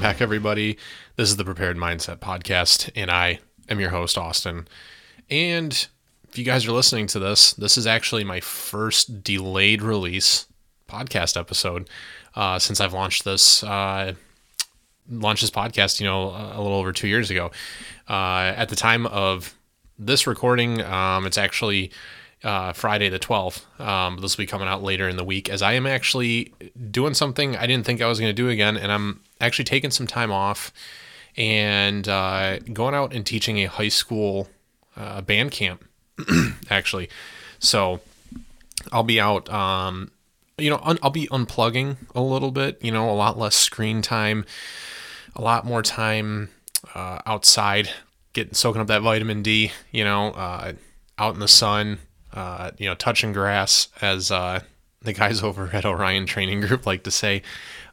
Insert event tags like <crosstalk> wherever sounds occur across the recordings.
Welcome back, everybody. This is the Prepared Mindset Podcast, and I am your host, Austin. And if you guys are listening to this, this is actually my first delayed release podcast episode uh, since I've launched this. Uh, launched this podcast, you know, a little over two years ago. Uh, at the time of this recording, um, it's actually uh, Friday the 12th. Um, this will be coming out later in the week as I am actually doing something I didn't think I was going to do again. And I'm actually taking some time off and uh, going out and teaching a high school uh, band camp, <clears throat> actually. So I'll be out, um, you know, un- I'll be unplugging a little bit, you know, a lot less screen time, a lot more time uh, outside, getting soaking up that vitamin D, you know, uh, out in the sun, uh, you know, touching grass, as uh, the guys <laughs> over at Orion Training Group like to say,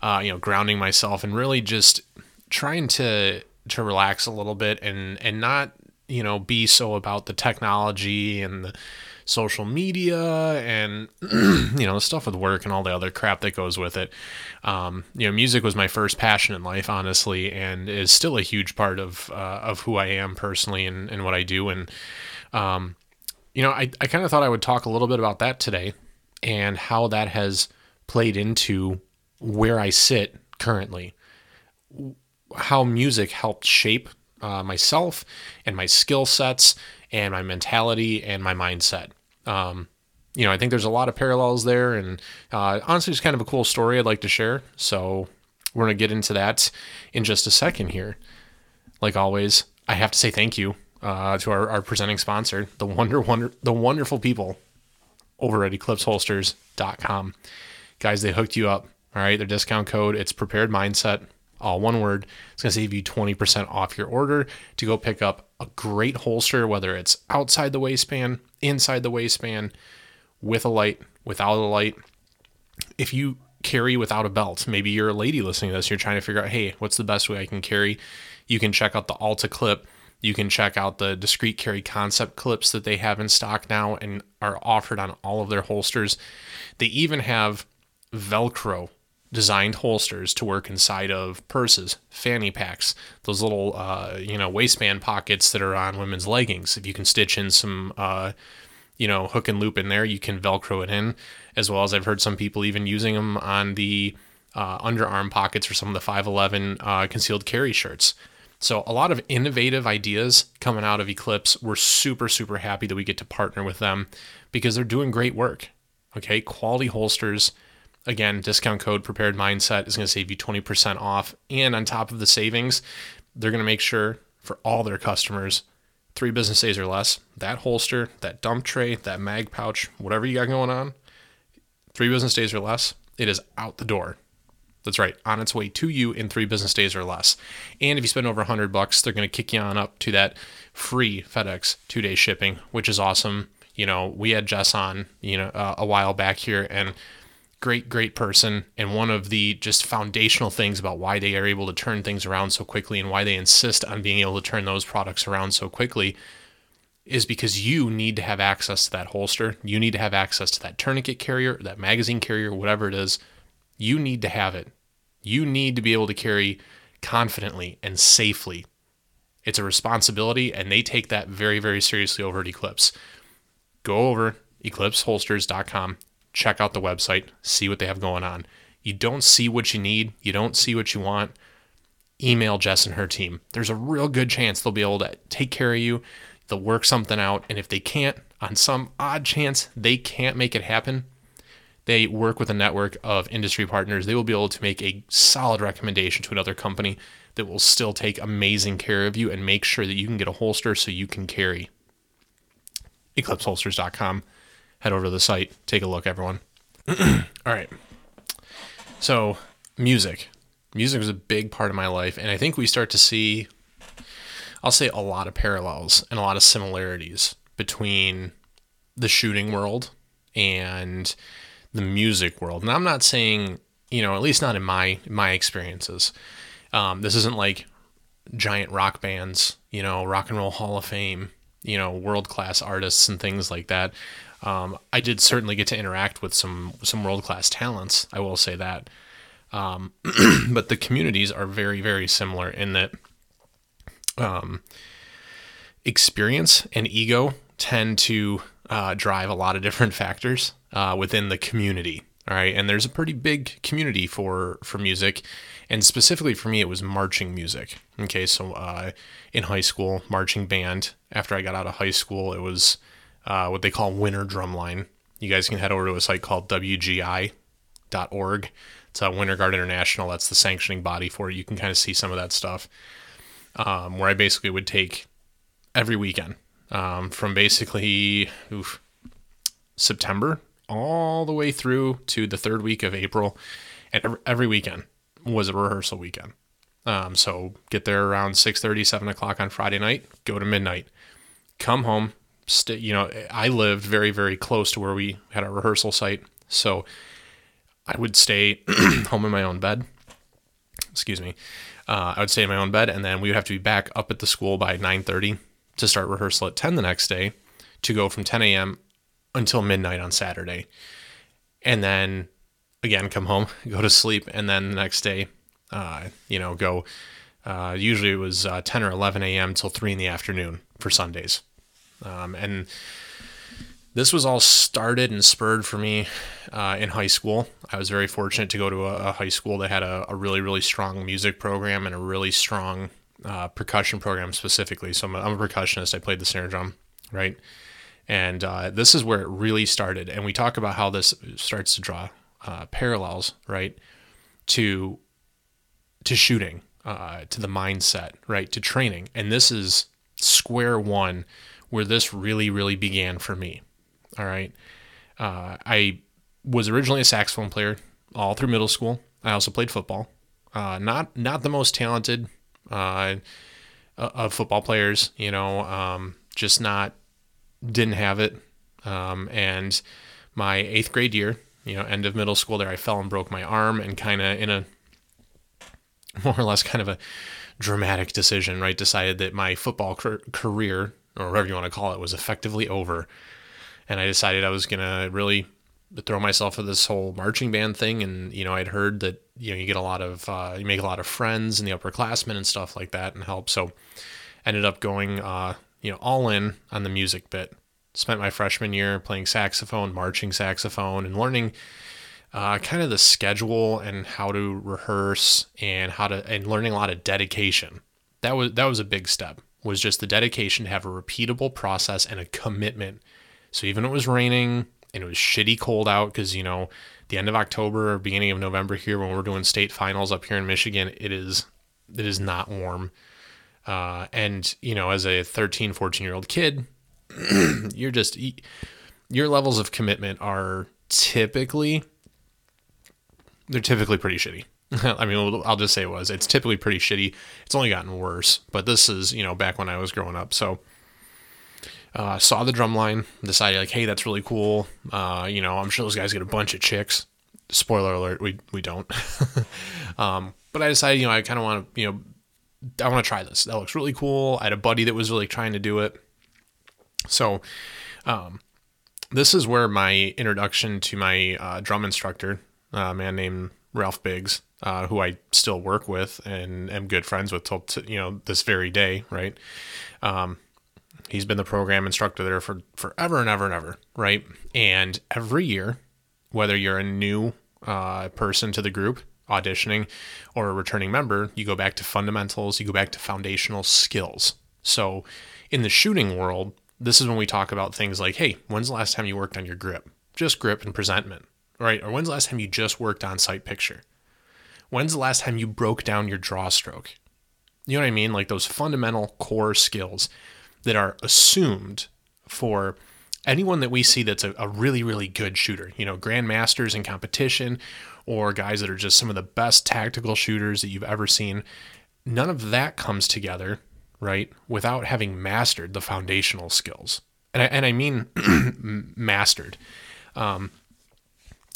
uh, you know, grounding myself and really just trying to to relax a little bit and and not you know be so about the technology and the social media and <clears throat> you know the stuff with work and all the other crap that goes with it. Um, you know music was my first passion in life honestly and is still a huge part of uh, of who i am personally and, and what i do. And um, you know, I, I kind of thought I would talk a little bit about that today and how that has played into where I sit currently, how music helped shape uh, myself and my skill sets and my mentality and my mindset. Um, you know, I think there's a lot of parallels there, and uh, honestly, it's kind of a cool story I'd like to share. So we're gonna get into that in just a second here. Like always, I have to say thank you uh, to our, our presenting sponsor, the wonder wonder the wonderful people over at eclipseholsters.com. Guys, they hooked you up. All right, their discount code it's prepared mindset, all one word. It's going to save you 20% off your order to go pick up a great holster, whether it's outside the waistband, inside the waistband, with a light, without a light. If you carry without a belt, maybe you're a lady listening to this, you're trying to figure out, hey, what's the best way I can carry? You can check out the Alta Clip you can check out the discreet carry concept clips that they have in stock now and are offered on all of their holsters. They even have Velcro designed holsters to work inside of purses, fanny packs, those little uh, you know waistband pockets that are on women's leggings. If you can stitch in some uh, you know hook and loop in there, you can Velcro it in. As well as I've heard some people even using them on the uh, underarm pockets for some of the 511 uh, concealed carry shirts. So, a lot of innovative ideas coming out of Eclipse. We're super, super happy that we get to partner with them because they're doing great work. Okay, quality holsters. Again, discount code prepared mindset is going to save you 20% off. And on top of the savings, they're going to make sure for all their customers, three business days or less, that holster, that dump tray, that mag pouch, whatever you got going on, three business days or less, it is out the door that's right, on its way to you in three business days or less. And if you spend over 100 bucks, they're going to kick you on up to that free FedEx two day shipping, which is awesome. You know, we had Jess on, you know, uh, a while back here, and great, great person. And one of the just foundational things about why they are able to turn things around so quickly and why they insist on being able to turn those products around so quickly is because you need to have access to that holster. You need to have access to that tourniquet carrier, that magazine carrier, whatever it is. You need to have it you need to be able to carry confidently and safely. It's a responsibility, and they take that very, very seriously over at Eclipse. Go over eclipseholsters.com, check out the website, see what they have going on. You don't see what you need, you don't see what you want. Email Jess and her team. There's a real good chance they'll be able to take care of you. They'll work something out. And if they can't, on some odd chance they can't make it happen, they work with a network of industry partners, they will be able to make a solid recommendation to another company that will still take amazing care of you and make sure that you can get a holster so you can carry. EclipseHolsters.com. Head over to the site, take a look, everyone. <clears throat> All right. So, music. Music was a big part of my life, and I think we start to see, I'll say, a lot of parallels and a lot of similarities between the shooting world and the music world. And I'm not saying, you know, at least not in my my experiences. Um, this isn't like giant rock bands, you know, rock and roll hall of fame, you know, world class artists and things like that. Um, I did certainly get to interact with some some world class talents. I will say that. Um, <clears throat> but the communities are very, very similar in that um, experience and ego tend to uh, drive a lot of different <laughs> factors uh, within the community. All right, and there's a pretty big community for for music, and specifically for me, it was marching music. Okay, so uh, in high school, marching band. After I got out of high school, it was uh, what they call Winter Drumline. You guys can head over to a site called WGI.org. It's a Winter Guard International. That's the sanctioning body for it. You can kind of see some of that stuff. Um, where I basically would take every weekend um, from basically oof, September all the way through to the third week of April, and every, weekend was a rehearsal weekend. Um, so get there around 6 7 o'clock on Friday night, go to midnight, come home. Stay, you know, I lived very, very close to where we had our rehearsal site. So I would stay <clears throat> home in my own bed. Excuse me. Uh, I would stay in my own bed, and then we would have to be back up at the school by 9:30 to start rehearsal at 10 the next day, to go from 10 a.m. until midnight on Saturday, and then again come home, <laughs> go to sleep, and then the next day, uh, you know, go. Uh, usually it was uh, 10 or 11 a.m. till 3 in the afternoon for Sundays. Um, and this was all started and spurred for me uh, in high school. I was very fortunate to go to a, a high school that had a, a, really, really strong music program and a really strong uh, percussion program specifically. So I'm a, I'm a, percussionist. I played the snare drum, right? And uh, this is where it really started. And we talk about how this starts to draw uh, parallels, right, to to shooting, uh, to the mindset, right, to training. And this is square one where this really, really began for me. All right. Uh, I was originally a saxophone player all through middle school. I also played football. Uh, not not the most talented uh, of football players, you know, um, just not didn't have it. Um, and my eighth grade year, you know, end of middle school, there I fell and broke my arm, and kind of in a <laughs> more or less kind of a dramatic decision, right? Decided that my football career, or whatever you want to call it, was effectively over, and I decided I was gonna really throw myself at this whole marching band thing. And you know, I'd heard that you know you get a lot of uh, you make a lot of friends in the upperclassmen and stuff like that, and help. So ended up going uh, you know all in on the music bit. Spent my freshman year playing saxophone, marching saxophone, and learning uh, kind of the schedule and how to rehearse and how to and learning a lot of dedication. That was that was a big step. Was just the dedication to have a repeatable process and a commitment. So even it was raining and it was shitty cold out because you know the end of October or beginning of November here when we're doing state finals up here in Michigan, it is it is not warm. Uh, and you know, as a 13, 14 year old kid, <clears throat> you're just your levels of commitment are typically they're typically pretty shitty. <laughs> I mean, I'll just say it was. It's typically pretty shitty. It's only gotten worse, but this is you know back when I was growing up. So uh, saw the drum line, decided like, hey, that's really cool. Uh, you know, I'm sure those guys get a bunch of chicks. Spoiler alert, we we don't. <laughs> um, but I decided, you know, I kind of want to, you know, I want to try this. That looks really cool. I had a buddy that was really trying to do it. So, um, this is where my introduction to my uh, drum instructor, a man named Ralph Biggs, uh, who I still work with and am good friends with till t- you know this very day, right? Um, He's been the program instructor there for forever and ever and ever, right? And every year, whether you're a new uh, person to the group auditioning or a returning member, you go back to fundamentals, you go back to foundational skills. So in the shooting world, this is when we talk about things like, hey, when's the last time you worked on your grip? Just grip and presentment, right? Or when's the last time you just worked on sight picture? When's the last time you broke down your draw stroke? You know what I mean? Like those fundamental core skills that are assumed for anyone that we see that's a, a, really, really good shooter, you know, grandmasters in competition or guys that are just some of the best tactical shooters that you've ever seen. None of that comes together, right, without having mastered the foundational skills. And I, and I mean <clears throat> mastered. Um,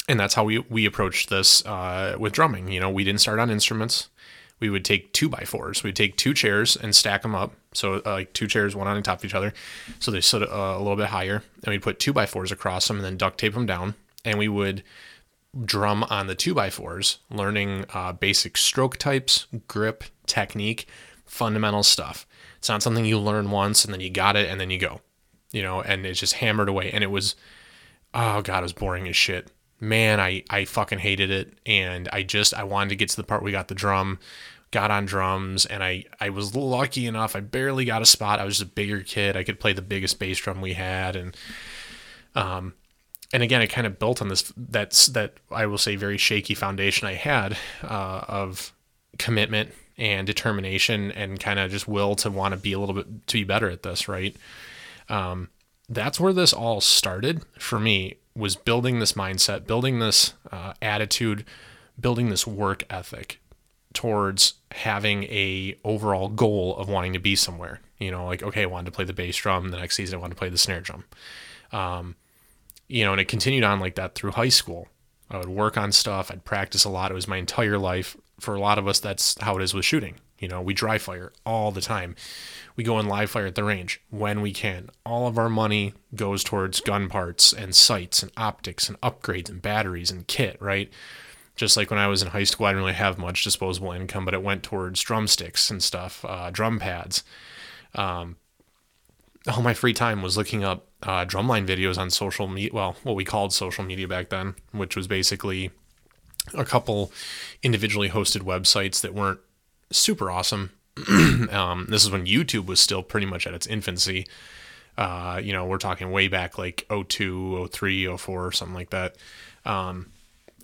and that's how we, we approached this uh, with drumming. You know, we didn't start on instruments we would take two by fours. We'd take two chairs and stack them up. So uh, like two chairs, one on top of each other. So they sit uh, a little bit higher. And we'd put two by fours across them and then duct tape them down. And we would drum on the two by fours, learning uh, basic stroke types, grip, technique, fundamental stuff. It's not something you learn once and then you got it and then you go, you know, and it's just hammered away. And it was, oh God, it was boring as shit. Man, I, I fucking hated it. And I just, I wanted to get to the part we got the drum, got on drums, and I, I was lucky enough. I barely got a spot. I was a bigger kid. I could play the biggest bass drum we had. And, um, and again, it kind of built on this that's that I will say very shaky foundation I had uh, of commitment and determination and kind of just will to want to be a little bit to be better at this, right? Um, that's where this all started for me was building this mindset, building this uh, attitude, building this work ethic towards having a overall goal of wanting to be somewhere. You know, like okay, I wanted to play the bass drum. The next season, I wanted to play the snare drum. Um, you know, and it continued on like that through high school. I would work on stuff. I'd practice a lot. It was my entire life. For a lot of us, that's how it is with shooting. You know, we dry fire all the time. We go in live fire at the range when we can. All of our money goes towards gun parts and sights and optics and upgrades and batteries and kit, right? Just like when I was in high school, I didn't really have much disposable income, but it went towards drumsticks and stuff, uh, drum pads. Um, all my free time was looking up uh, drumline videos on social media. Well, what we called social media back then, which was basically a couple individually hosted websites that weren't super awesome. <clears throat> um, this is when YouTube was still pretty much at its infancy. Uh, you know, we're talking way back like 02, 03, 04, something like that. Um,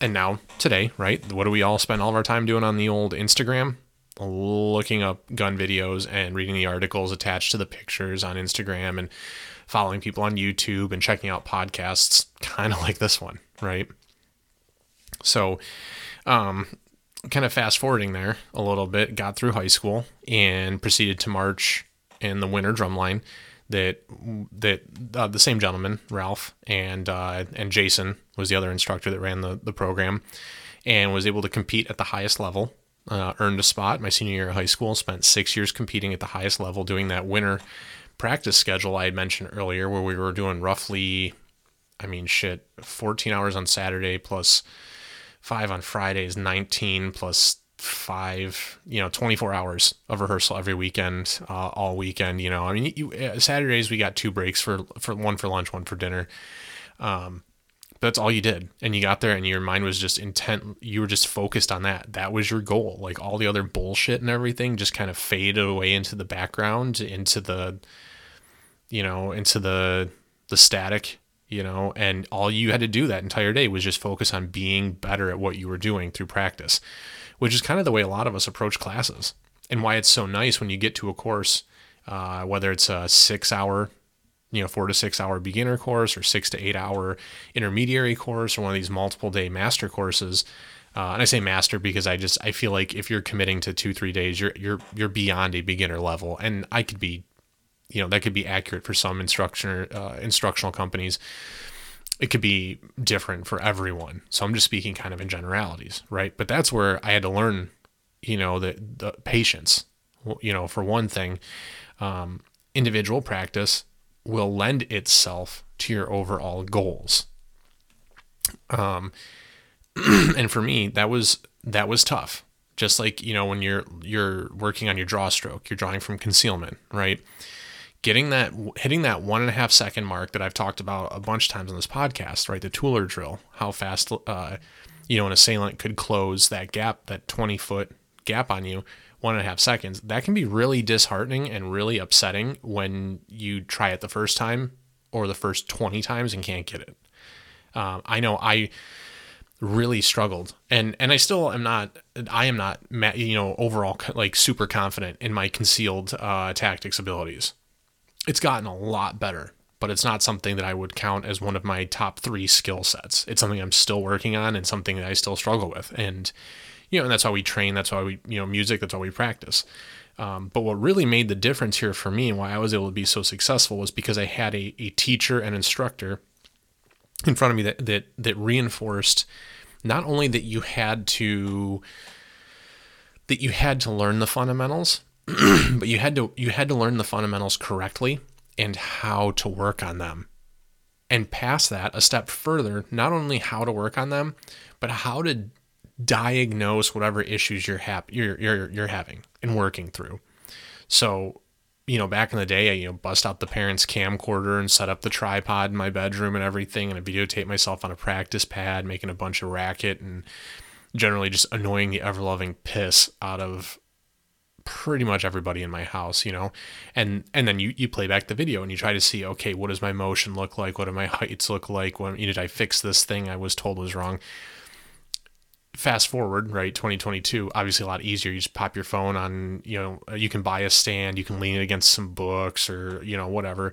and now today, right? What do we all spend all of our time doing on the old Instagram? Looking up gun videos and reading the articles attached to the pictures on Instagram and following people on YouTube and checking out podcasts, kind of <laughs> like this one, right? So, um, kind of fast forwarding there a little bit, got through high school and proceeded to march in the winter drumline that that uh, the same gentleman, Ralph, and uh, and Jason was the other instructor that ran the the program, and was able to compete at the highest level. Uh, earned a spot my senior year of high school. Spent six years competing at the highest level, doing that winter practice schedule I had mentioned earlier, where we were doing roughly, I mean, shit, 14 hours on Saturday plus five on Fridays, 19 plus five, you know, 24 hours of rehearsal every weekend, uh, all weekend. You know, I mean, you, uh, Saturdays we got two breaks for for one for lunch, one for dinner. Um, that's all you did, and you got there, and your mind was just intent. You were just focused on that. That was your goal. Like all the other bullshit and everything just kind of faded away into the background, into the you know, into the the static, you know, and all you had to do that entire day was just focus on being better at what you were doing through practice, which is kind of the way a lot of us approach classes and why it's so nice when you get to a course, uh, whether it's a six hour, you know, four to six hour beginner course or six to eight hour intermediary course or one of these multiple day master courses. Uh, and I say master because I just I feel like if you're committing to two three days, you're you're you're beyond a beginner level, and I could be you know that could be accurate for some instructor uh, instructional companies it could be different for everyone. So i'm just speaking kind of in generalities right? But that's where i had to learn you know the, the patience. You know for one thing um, individual practice will lend itself to your overall goals. Um, <clears throat> and for me that was that was tough. Just like you know when you're you're working on your draw stroke you're drawing from concealment right getting that hitting that one and a half second mark that I've talked about a bunch of times on this podcast, right? The Tueller drill, how fast uh, you know an assailant could close that gap, that 20 foot gap on you, one and a half seconds. That can be really disheartening and really upsetting when you try it the first time or the first 20 times and can't get it. Um, I know I really struggled and and I still am not I am not you know overall like super confident in my concealed uh, tactics abilities it's gotten a lot better, but it's not something that I would count as one of my top three skill sets. It's something I'm still working on and something that I still struggle with. And, you know, and that's how we train. That's why we, you know, music, that's why we practice. Um, but what really made the difference here for me and why I was able to be so successful was because I had a, a teacher and instructor in front of me that, that, that reinforced not only that you had to, that you had to learn the fundamentals, <clears throat> but you had to you had to learn the fundamentals correctly and how to work on them. and past that a step further, not only how to work on them, but how to diagnose whatever issues you're hap- you're, you're you're having and working through. So, you know, back in the day, I you know bust out the parents' camcorder and set up the tripod in my bedroom and everything, and I videotape myself on a practice pad, making a bunch of racket and generally just annoying the ever loving piss out of pretty much everybody in my house, you know, and and then you you play back the video and you try to see, okay, what does my motion look like? What do my heights look like? When did I fix this thing I was told was wrong? Fast forward, right, 2022, obviously a lot easier. You just pop your phone on, you know, uh, you can buy a stand, you can lean it against some books or you know whatever.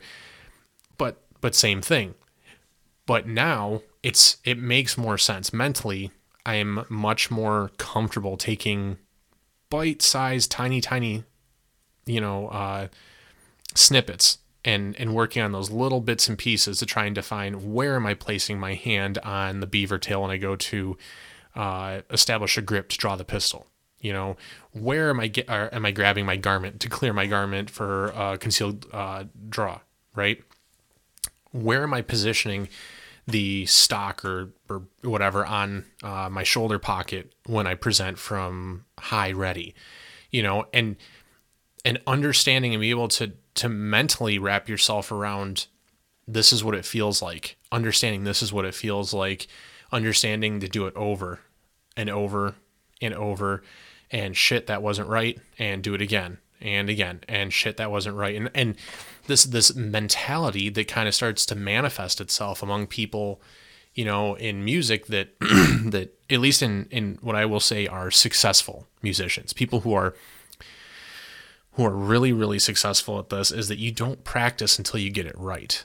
But but same thing. But now it's it makes more sense mentally. I am much more comfortable taking bite-sized, tiny, tiny, you know, uh, snippets and and working on those little bits and pieces to try and define where am I placing my hand on the beaver tail when I go to uh, establish a grip to draw the pistol. You know, where am I get? am I grabbing my garment to clear my garment for uh, concealed uh, draw? Right. Where am I positioning the stock or, or whatever on uh, my shoulder pocket when I present from high ready, you know, and and understanding and be able to to mentally wrap yourself around this is what it feels like, understanding this is what it feels like, understanding to do it over and over and over and shit that wasn't right and do it again and again and shit that wasn't right. And and this this mentality that kind of starts to manifest itself among people you know in music that <clears throat> that at least in in what I will say are successful musicians. People who are who are really really successful at this is that you don't practice until you get it right.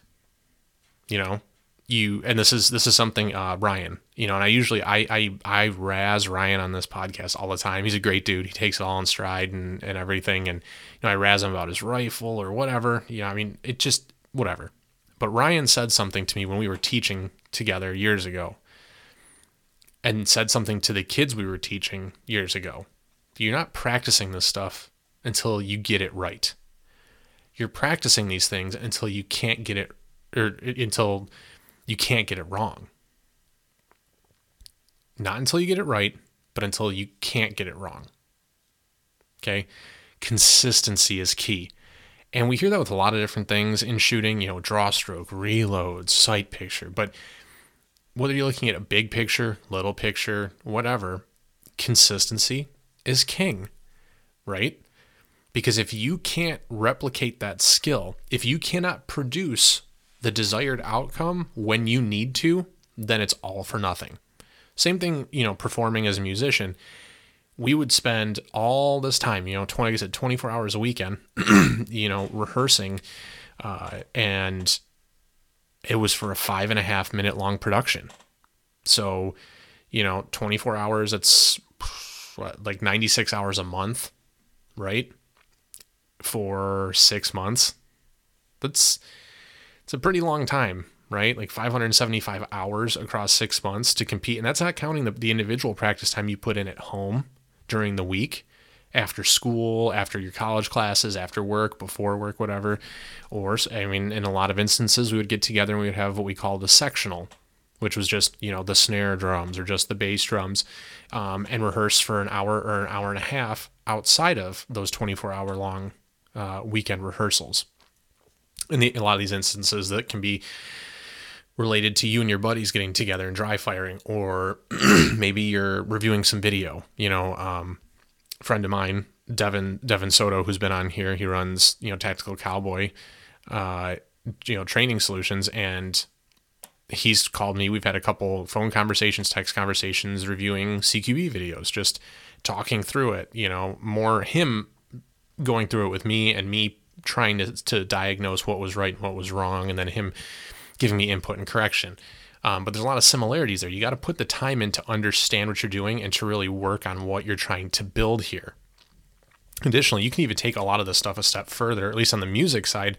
You know you and this is this is something uh, Ryan, you know, and I usually I I I razz Ryan on this podcast all the time. He's a great dude. He takes it all in stride and and everything, and you know I razz him about his rifle or whatever. You know, I mean it just whatever. But Ryan said something to me when we were teaching together years ago, and said something to the kids we were teaching years ago. You're not practicing this stuff until you get it right. You're practicing these things until you can't get it or until you can't get it wrong. Not until you get it right, but until you can't get it wrong. Okay? Consistency is key. And we hear that with a lot of different things in shooting, you know, draw stroke, reload, sight picture. But whether you're looking at a big picture, little picture, whatever, consistency is king, right? Because if you can't replicate that skill, if you cannot produce the desired outcome when you need to, then it's all for nothing. Same thing, you know, performing as a musician. We would spend all this time, you know, 20, like I said, 24 hours a weekend, <clears throat> you know, rehearsing. Uh, and it was for a five and a half minute long production. So, you know, 24 hours, it's what, like 96 hours a month, right? For six months. That's, it's a pretty long time, right? Like 575 hours across six months to compete. And that's not counting the, the individual practice time you put in at home during the week, after school, after your college classes, after work, before work, whatever. Or, I mean, in a lot of instances, we would get together and we would have what we call the sectional, which was just, you know, the snare drums or just the bass drums, um, and rehearse for an hour or an hour and a half outside of those 24 hour long uh, weekend rehearsals in, the, a lot of these instances that can be related to you and your buddies getting together and dry firing, or <clears throat> maybe you're reviewing some video. You know, um, friend of mine, Devin Devin Soto, who's been on here, he runs you know Tactical Cowboy, uh, you know training solutions, and he's called me. We've had a couple phone conversations, text conversations, reviewing CQB videos, just talking through it. You know, more him going through it with me and me trying to, to diagnose what was right and what was wrong, and then him giving me input and correction. Um, but there's a lot of similarities there. You got to put the time in to understand what you're doing and to really work on what you're trying to build here. Additionally, you can even take a lot of this stuff a step further, at least on the music side,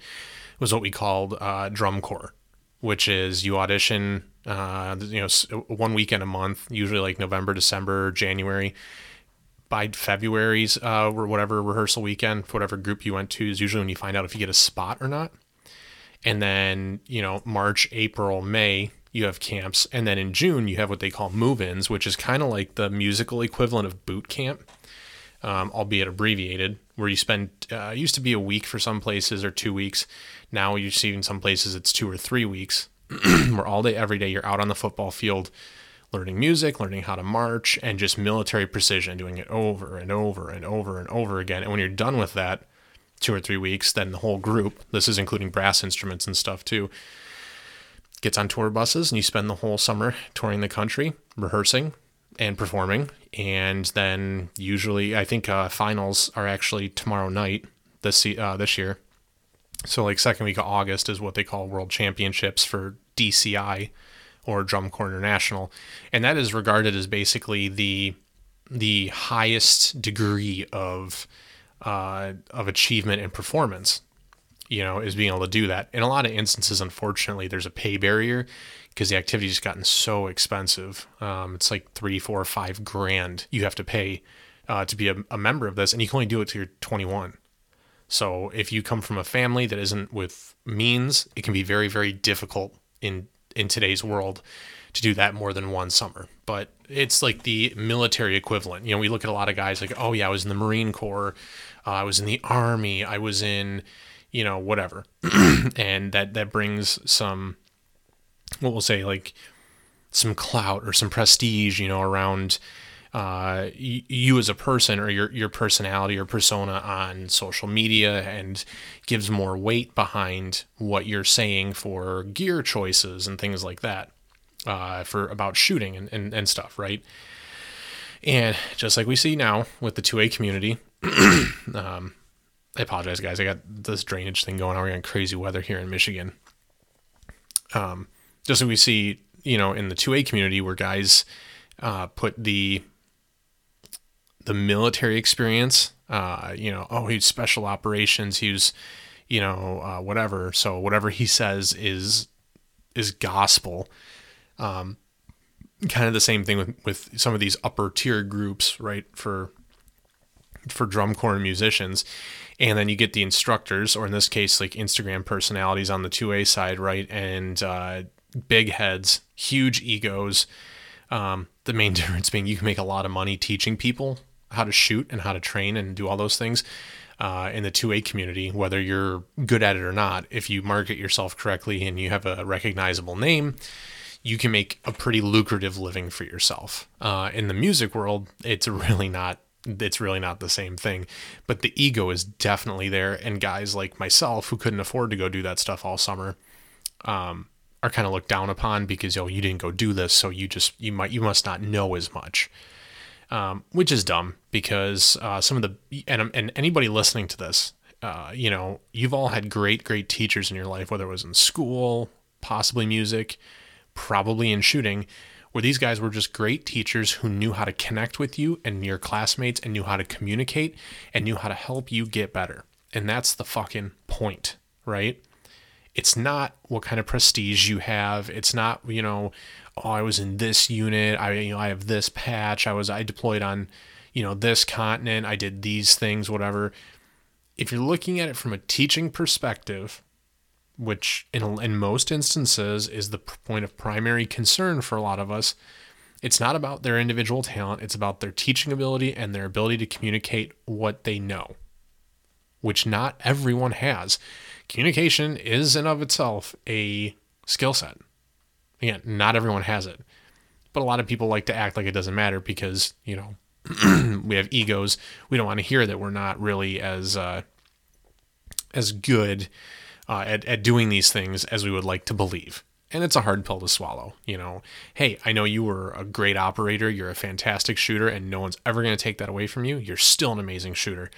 was what we called uh, drum corps, which is you audition, uh, you know, one weekend a month, usually like November, December, January by February's uh, or whatever rehearsal weekend, for whatever group you went to, is usually when you find out if you get a spot or not. And then, you know, March, April, May, you have camps. And then in June, you have what they call move ins, which is kind of like the musical equivalent of boot camp, um, albeit abbreviated, where you spend, uh, used to be a week for some places or two weeks. Now you see in some places it's two or three weeks, <clears throat> where all day, every day, you're out on the football field learning music, learning how to march, and just military precision, doing it over and over and over and over again. And when you're done with that, two or three weeks, then the whole group, this is including brass instruments and stuff too, gets on tour buses and you spend the whole summer touring the country, rehearsing and performing. And then usually, I think uh, finals are actually tomorrow night this uh, this year. So like second week of August is what they call World Championships for DCI or Drum Corps International, and that is regarded as basically the the highest degree of uh, of achievement and performance. You know, is being able to do that. In a lot of instances, unfortunately, there's a pay barrier because the activity's gotten so expensive. Um, it's like three, four, five grand you have to pay uh, to be a, a member of this, and you can only do it till you're 21. So if you come from a family that isn't with means, it can be very, very difficult in in today's world to do that more than one summer. But it's like the military equivalent. You know, we look at a lot of guys like, oh yeah, I was in the Marine Corps, uh, I was in the Army, I was in, you know, whatever, <clears throat> and that that brings some, what we'll say, like some clout or some prestige, you know, around uh, you as a person or your your personality or persona on social media and gives more weight behind what you're saying for gear choices and things like that uh, for about shooting and, and, and stuff right? And just like we see now with the 2a community <clears throat> um, i apologize guys. I got this drainage thing going on. We're getting crazy weather here in michigan. Um, just like we see you know in the 2a community where guys uh, put the the military experience. Uh, you know, oh, he's special operations. He was, you know, uh, whatever. So whatever he says is is gospel. Um, kind of the same thing with with some of these upper tier groups, right? For for drum corps musicians, and then you get the instructors, or in this case, like Instagram personalities on the two A side, right? And uh, big heads, huge egos. Um, the main <laughs> difference being you can make a lot of money teaching people how to shoot and how to train and do all those things uh, in the 2A community, whether you're good at it or not. If you market yourself correctly and you have a recognizable name, you can make a pretty lucrative living for yourself. Uh, in the music world, it's really not. It's really not the same thing, but the ego is definitely there. And guys like myself who couldn't afford to go do that stuff all summer, um, are kind of looked down upon because yo, you didn't go do this, so you just you might you must not know as much um, which is dumb because uh, some of the and and anybody listening to this, uh, you know, you've all had great great teachers in your life, whether it was in school, possibly music, probably in shooting, where these guys were just great teachers who knew how to connect with you and your classmates and knew how to communicate and knew how to help you get better. And that's the fucking point, right? It's not what kind of prestige you have. It's not, you know, oh, I was in this unit. I you know I have this patch. I was I deployed on, you know, this continent. I did these things, whatever. If you're looking at it from a teaching perspective, which in in most instances is the point of primary concern for a lot of us, it's not about their individual talent. It's about their teaching ability and their ability to communicate what they know, which not everyone has. Communication is in of itself a skill set. Again, not everyone has it, but a lot of people like to act like it doesn't matter because you know <clears throat> we have egos. We don't want to hear that we're not really as uh, as good uh, at at doing these things as we would like to believe. And it's a hard pill to swallow. You know, hey, I know you were a great operator. You're a fantastic shooter, and no one's ever going to take that away from you. You're still an amazing shooter,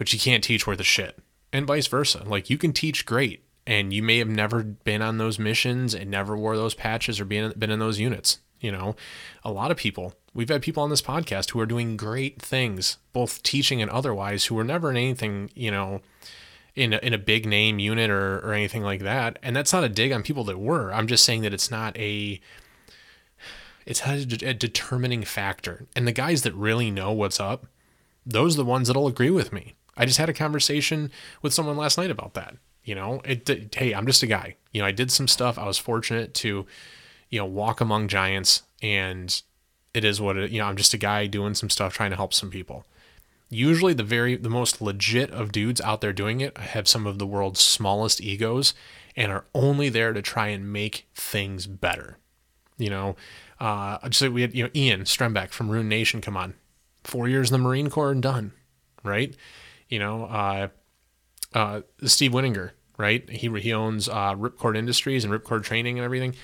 but you can't teach worth a shit, and vice versa. Like you can teach great and you may have never been on those missions and never wore those patches or been been in those units. You know, a lot of people. We've had people on this podcast who are doing great things, both teaching and otherwise, who were never in anything, you know, in a, in a big name unit or or anything like that. And that's not a dig on people that were. I'm just saying that it's not a it's a, a determining factor. And the guys that really know what's up, those are the ones that'll agree with me. I just had a conversation with someone last night about that You know, it, hey, I'm just a guy. You know, I did some stuff. I was fortunate to, you know, walk among giants and it is what it, you know, I'm just a guy doing some stuff trying to help some people. Usually the very the most legit of dudes out there doing it have some of the world's smallest egos and are only there to try and make things better. You know, uh, just like we had, you know, Ian Strembeck from Rune Nation come on. Four years in the Marine Corps and done, right? You know, uh, uh, Steve Winninger, right? He he owns uh, Ripcord Industries and Ripcord Training and everything.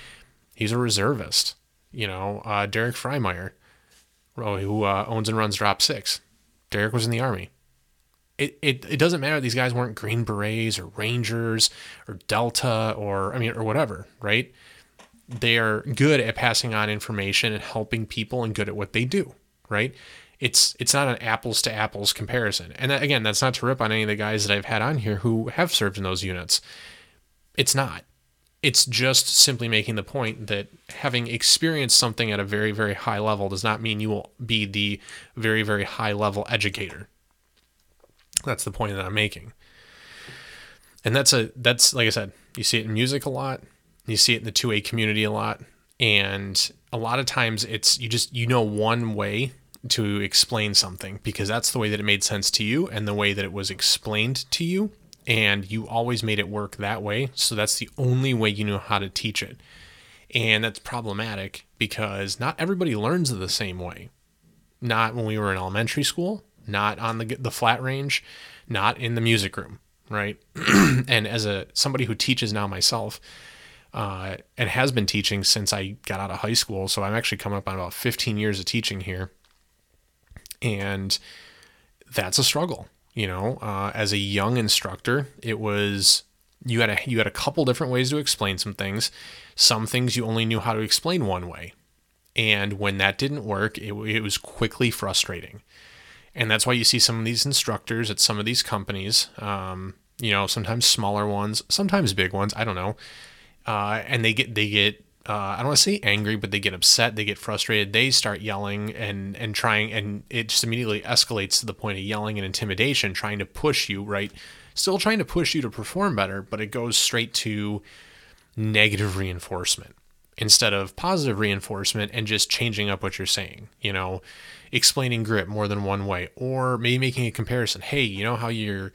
He's a reservist. You know, uh, Derek Freimeyer, oh, who uh, owns and runs Drop Six. Derek was in the army. It, it, it doesn't matter these guys weren't Green Berets or Rangers or Delta or I mean or whatever, right? They are good at passing on information and helping people and good at what they do, right? It's it's not an apples to apples comparison. And that, again, that's not to rip on any of the guys that I've had on here who have served in those units. It's not. It's just simply making the point that having experienced something at a very very high level does not mean you will be the very very high level educator. That's the point that I'm making. And that's a that's like I said, you see it in music a lot. You see it in the 2A community a lot. And a lot of times it's you just you know one way to explain something because that's the way that it made sense to you and the way that it was explained to you. And you always made it work that way. So that's the only way you know how to teach it. And that's problematic because not everybody learns the same way. Not when we were in elementary school, not on the, the flat range, not in the music room, right? <clears throat> and as a somebody who teaches now myself, uh, and has been teaching since I got out of high school. So I'm actually coming up on about 15 years of teaching here and that's a struggle. You know, uh, as a young instructor, it was you had a you had a couple different ways to explain some things. Some things you only knew how to explain one way, and when that didn't work, it, it was quickly frustrating. And that's why you see some of these instructors at some of these companies. Um, you know, sometimes smaller ones, sometimes big ones. I don't know. Uh, and they get they get uh, I don't want to say angry, but they get upset, they get frustrated, they start yelling and and trying, and it just immediately escalates to the point of yelling and intimidation, trying to push you, right? Still trying to push you to perform better, but it goes straight to negative reinforcement instead of positive reinforcement and just changing up what you're saying, you know, explaining grip more than one way, or maybe making a comparison. Hey, you know how you're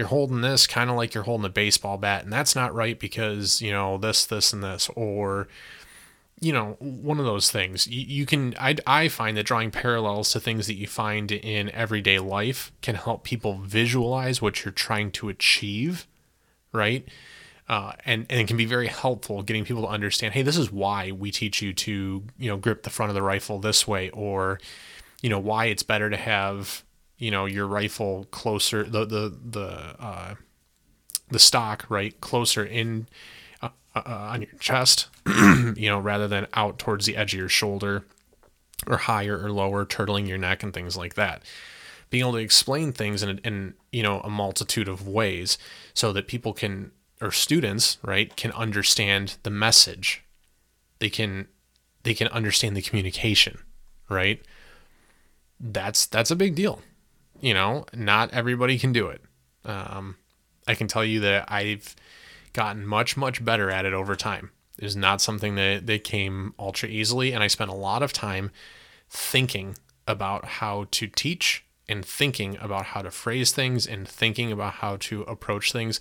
you're holding this kind of like you're holding a baseball bat and that's not right because you know this this and this or you know one of those things. You, you can I, I find that drawing parallels to things that you find in everyday life can help people visualize what you're trying to achieve right? Uh, and and it can be very helpful getting people to understand hey this is why we teach you to you know grip the front of the rifle this way or you know why it's better to have you know your rifle closer the the the uh, the stock right closer in uh, uh, on your chest <clears throat> you know rather than out towards the edge of your shoulder or higher or lower turtling your neck and things like that. Being able to explain things in, in you know a multitude of ways so that people can or students right can understand the message. They can they can understand the communication right? That's that's a big deal you know, not everybody can do it. Um, I can tell you that I've gotten much, much better at it over time. It is not something that, that came ultra easily. And I spent a lot of time thinking about how to teach and thinking about how to phrase things and thinking about how to approach things.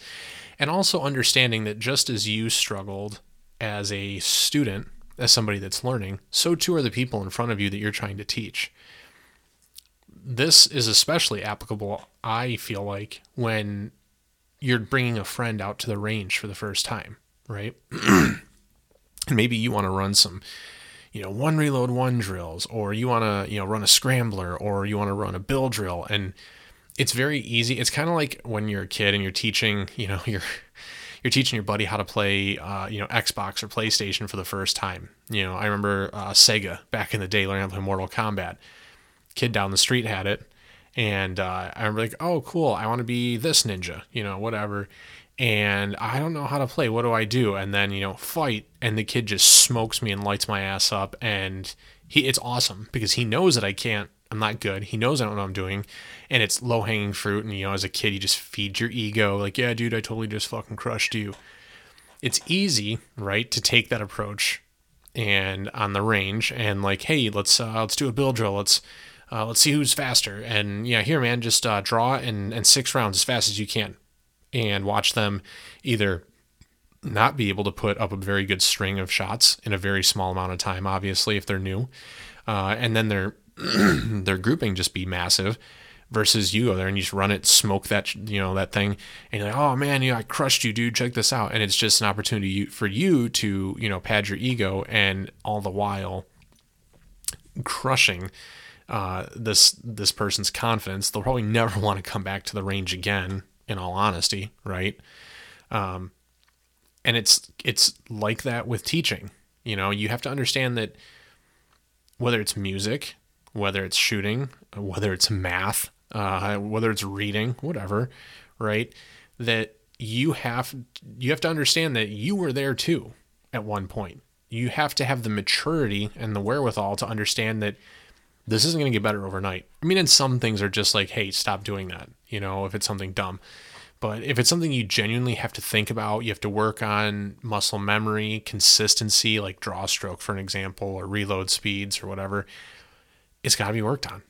And also understanding that just as you struggled as a student, as somebody that's learning, so too are the people in front of you that you're trying to teach this is especially applicable, I feel like, when you're bringing a friend out to the range for the first time, right? <clears throat> and maybe you want to run some, you know, one reload, one drills, or you want to, you know, run a scrambler, or you want to run a bill drill. And it's very easy. It's kind of like when you're a kid and you're teaching, you know, <laughs> you're, you're teaching your buddy how to play, uh, you know, Xbox or PlayStation for the first time. You know, I remember uh, Sega back in the day learning how to play Mortal Kombat kid down the street had it. And uh, I'm like, oh, cool. I want to be this ninja, you know, whatever. And I don't know how to play. What do I do? And then, you know, fight. And the kid just smokes me and lights my ass up. And he, it's awesome because he knows that I can't, I'm not good. He knows I don't know what I'm doing. And it's low hanging fruit. And, you know, as a kid, you just feed your ego. Like, yeah, dude, I totally just fucking crushed you. It's easy, right, to take that approach and on the range and like, hey, let's uh, let's do a bill drill. Let's uh, let's see who's faster. And yeah, here, man, just uh, draw and and six rounds as fast as you can, and watch them either not be able to put up a very good string of shots in a very small amount of time. Obviously, if they're new, uh, and then their <clears throat> their grouping just be massive. Versus you go there and you just run it, smoke that you know that thing, and you're like, oh man, you know, I crushed you, dude. Check this out, and it's just an opportunity for you to you know pad your ego, and all the while crushing uh, this this person's confidence. They'll probably <laughs> never want to come back to the range again. In all honesty, right? Um, and it's it's like that with teaching. You know, you have to understand that whether it's music, whether it's shooting, whether it's math, uh, whether it's reading, whatever, right? That you have you have to understand that you were there too at one point. You have to have the maturity and the wherewithal to understand that this isn't going to get better overnight. I mean, and some things are just like, hey, stop doing that. You know, if it's something dumb. But if it's something you genuinely have to think about, you have to work on muscle memory, consistency, like draw stroke, for an example, or reload speeds or whatever, it's got to be worked on.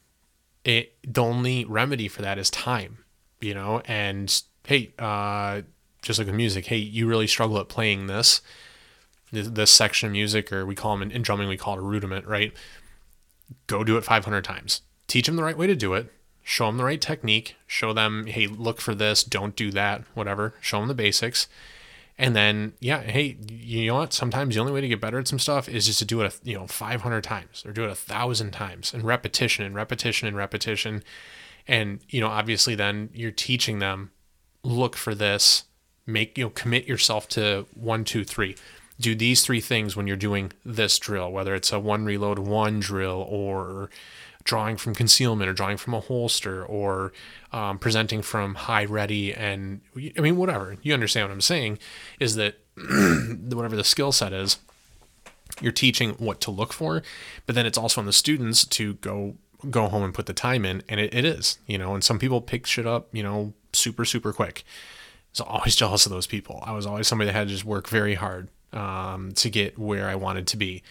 It the only remedy for that is time, you know. And hey, uh, just like with music, hey, you really struggle at playing this this section of music, or we call them in, in drumming, we call it a rudiment, right? Go do it 500 times. Teach them the right way to do it. Show them the right technique. Show them, hey, look for this, don't do that, whatever. Show them the basics and then, yeah, hey, you know what? Sometimes the only way to get better at some stuff is just to do it, you know, 500 times or do it a thousand times and repetition and repetition and repetition. And, you know, obviously then you're teaching them, look for this, make, you know, commit yourself to one, two, three. Do these three things when you're doing this drill, whether it's a one reload, one drill or, drawing from concealment or drawing from a holster or um, presenting from high ready and I mean whatever. You understand what I'm saying is that <clears throat> whatever the skill set is you're teaching what to look for but then it's also on the students to go go home and put the time in and it, it is you know and some people pick shit up you know super super quick. So I was always <laughs> jealous of those people. I was always somebody that had to just work very hard um, to get where I wanted to be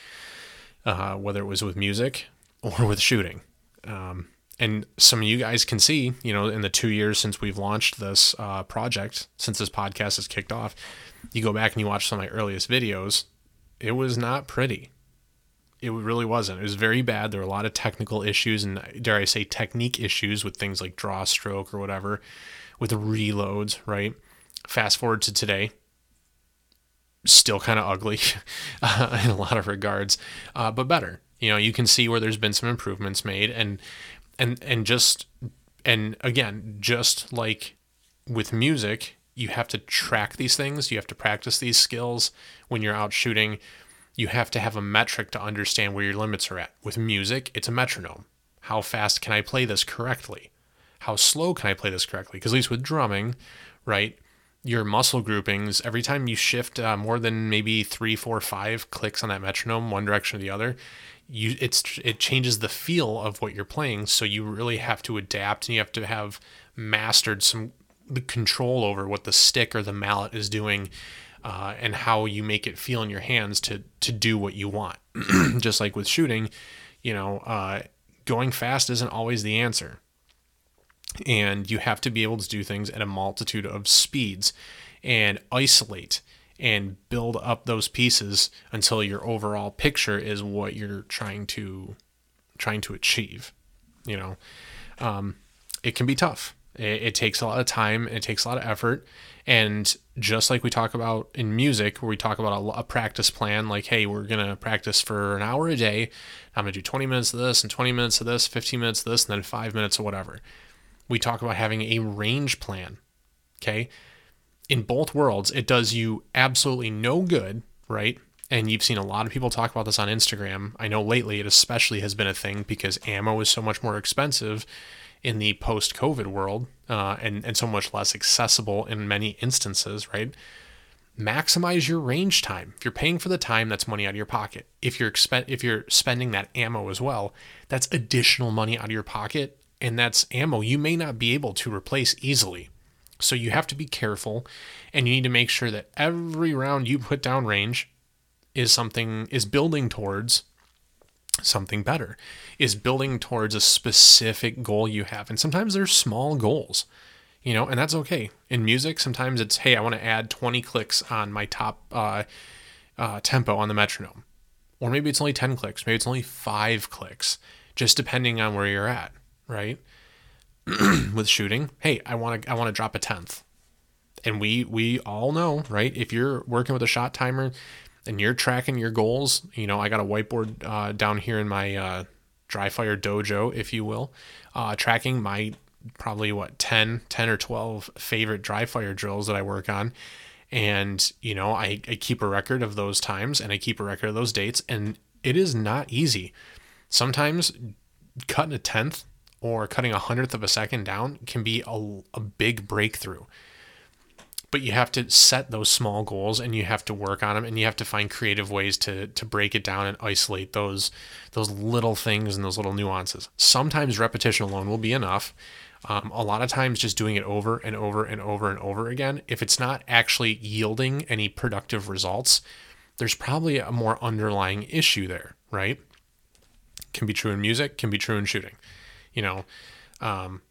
uh, whether it was with music or with shooting um, and some of you guys can see, you know, in the two years since we've launched this uh, project, since this podcast has kicked off, you go back and you watch some of my earliest videos, it was not pretty. It really wasn't. It was very bad. There were a lot of technical issues and, dare I say, technique issues with things like draw stroke or whatever, with reloads, right? Fast forward to today, still kind of ugly <laughs> uh, in a lot of regards, uh, but better you know, you can see where there's been some improvements made and and and just and again, just like with music, you have to track these things, you have to practice these skills when you're out shooting. You have to have a metric to understand where your limits are at. With music, it's a metronome. How fast can I play this correctly? How slow can I play this correctly? Because at least with drumming, right? Your muscle groupings every time you shift uh, more than maybe three four five clicks on that metronome one direction or the other you it's it changes the feel of what you're playing. So you really have to adapt and you have to have mastered some the control over what the stick or the mallet is doing uh, and how you make it feel in your hands to to do what you want. <clears throat> Just like with shooting you know uh, going fast isn't always the answer and you have to be able to do things at a multitude of speeds and isolate and build up those pieces until your overall picture is what you're trying to trying to achieve you know? Um, it can be tough. It, it, takes a lot of time it takes a lot of effort. And just like we talk about in music where we talk about a, a practice plan like hey we're going to practice for an hour a day. I'm going to do 20 minutes of this and 20 minutes of this 15 minutes of this and then five minutes of whatever we talk about having a range plan okay in both worlds, it does you absolutely no good, right? And you've seen a lot of people talk about this on Instagram. I know lately it especially has been a thing because ammo is so much more expensive in the post COVID world uh, and, and so much less accessible in many instances, right? maximize your range time. If you're paying for the time, that's money out of your pocket. If you're expen- if you're spending that ammo as well, that's additional money out of your pocket and that's ammo you may not be able to replace easily. So you have to be careful and you need to make sure that every round you put down range is something is building towards something better. Is building towards a specific goal you have. And sometimes there's small goals you know, and that's okay. In music, sometimes it's, hey, I want to add 20 clicks on my top uh, uh, tempo on the metronome. Or maybe it's only 10 clicks, maybe it's only five clicks, just depending on where you're at, right? <clears throat> With shooting, hey, I want to I want to drop a tenth, and we we all know, right? If you're working with a shot timer and you're tracking your goals, you know, I got a whiteboard uh, down here in my uh, dry fire dojo, if you will, uh, tracking my probably what 10 10 or 12 favorite dry fire drills that i work on and you know I, I keep a record of those times and i keep a record of those dates and it is not easy sometimes cutting a tenth or cutting a hundredth of a second down can be a, a big breakthrough. But you have to set those small goals and you have to work on them and you have to find creative ways to to break it down and isolate those those little things and those little nuances. Sometimes repetition alone will be enough. Um, a lot of times, just doing it over and over and over and over again, if it's not actually yielding any productive results, there's probably a more underlying issue there, right? Can be true in music, can be true in shooting, you know. Um,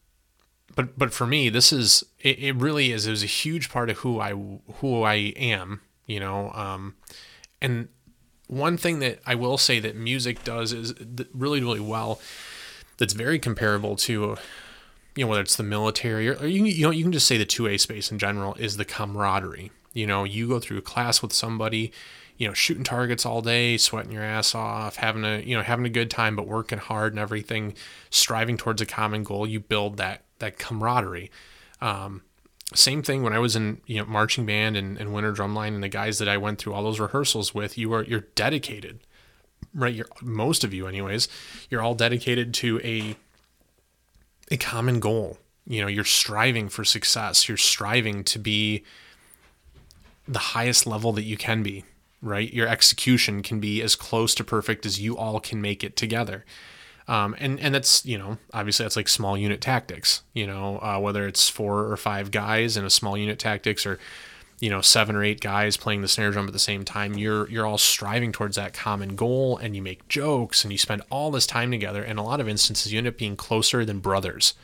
but but for me, this is it, it really is. It was a huge part of who I who I am, you know. Um, and one thing that I will say that music does is really really well. That's very comparable to you know whether it's the military or, or you, you know you can just say the 2A space in general is the camaraderie. You know, you go through a class with somebody, you know, shooting targets all day, sweating your ass off, having a you know having a good time, but working hard and everything, striving towards a common goal. You build that that camaraderie. Um, same thing when I was in you know marching band and, and winter drumline and the guys that I went through all those rehearsals with. You are you're dedicated, right? You're most of you, anyways. You're all dedicated to a a common goal. You know, you're striving for success. You're striving to be the highest level that you can be, right? Your execution can be as close to perfect as you all can make it together. Um, and and that's you know obviously that's like small unit tactics. You know uh, whether it's four or five guys in a small unit tactics or you know seven or eight guys playing the snare drum at the same time you're you're all striving towards that common goal and you make jokes and you spend all this time together in a lot of instances you end up being closer than brothers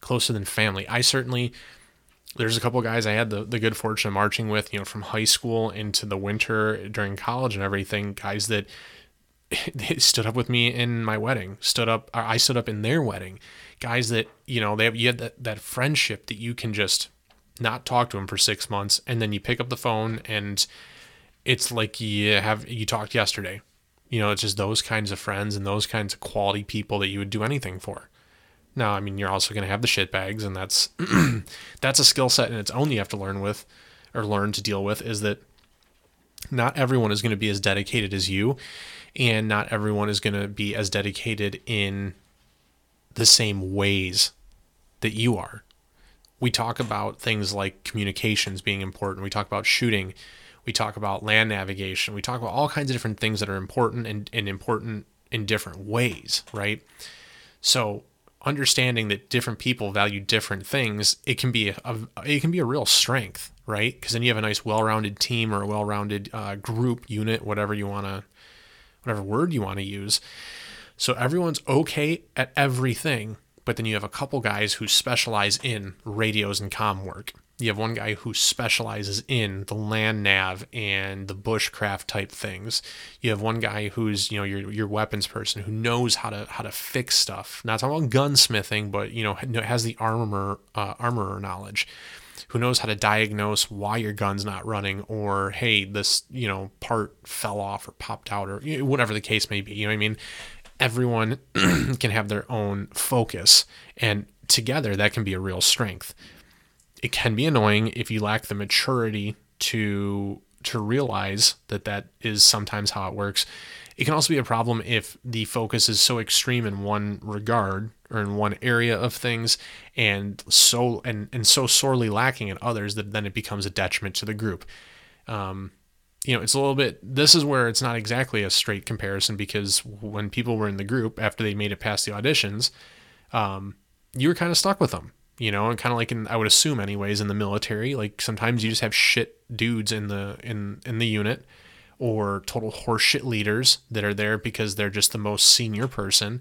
closer than family i certainly there's a couple guys i had the, the good fortune of marching with you know from high school into the winter during college and everything guys that <laughs> they stood up with me in my wedding stood up i stood up in their wedding guys that you know they have you had that, that friendship that you can just not talk to them for six months, and then you pick up the phone and it's like you have you talked yesterday. You know, it's just those kinds of friends and those kinds of quality people that you would do anything for. Now, I mean, you're also going to have the shit bags, and that's <clears throat> that's a skill set in its own you have to learn with or learn to deal with. Is that not everyone is going to be as dedicated as you, and not everyone is going to be as dedicated in the same ways that you are we talk about things like communications being important. We talk about shooting. We talk about land navigation. We talk about all kinds of different things that are important and, and important in different ways, right? So understanding that different people value different things, it can be a, it can be a real strength, right? Because then you have a nice, well-rounded team or a well-rounded uh, group unit, whatever you want to, whatever word you want to use. So everyone's okay at everything, but then you have a couple guys who specialize in radios and com work. You have one guy who specializes in the land nav and the bushcraft type things. You have one guy who's you know your your weapons person who knows how to how to fix stuff. Not talking about gunsmithing, but you know has the armor uh, armorer knowledge who knows how to diagnose why your gun's not running or hey this you know part fell off or popped out or you know, whatever the case may be you know what i mean everyone <clears throat> can have their own focus and together that can be a real strength it can be annoying if you lack the maturity to to realize that that is sometimes how it works. It can also be a problem if the focus is so extreme in one regard or in one area of things and so and, and so sorely lacking in others that then it becomes a detriment to the group. Um, you know, it's a little bit, this is where it's not exactly a straight comparison because when people were in the group after they made it past the auditions, um, you were kind of stuck with them, you know, and kind of like in, I would assume anyways, in the military, like sometimes you just have shit dudes in the, in, in the unit or total horseshit leaders that are there because they're just the most senior person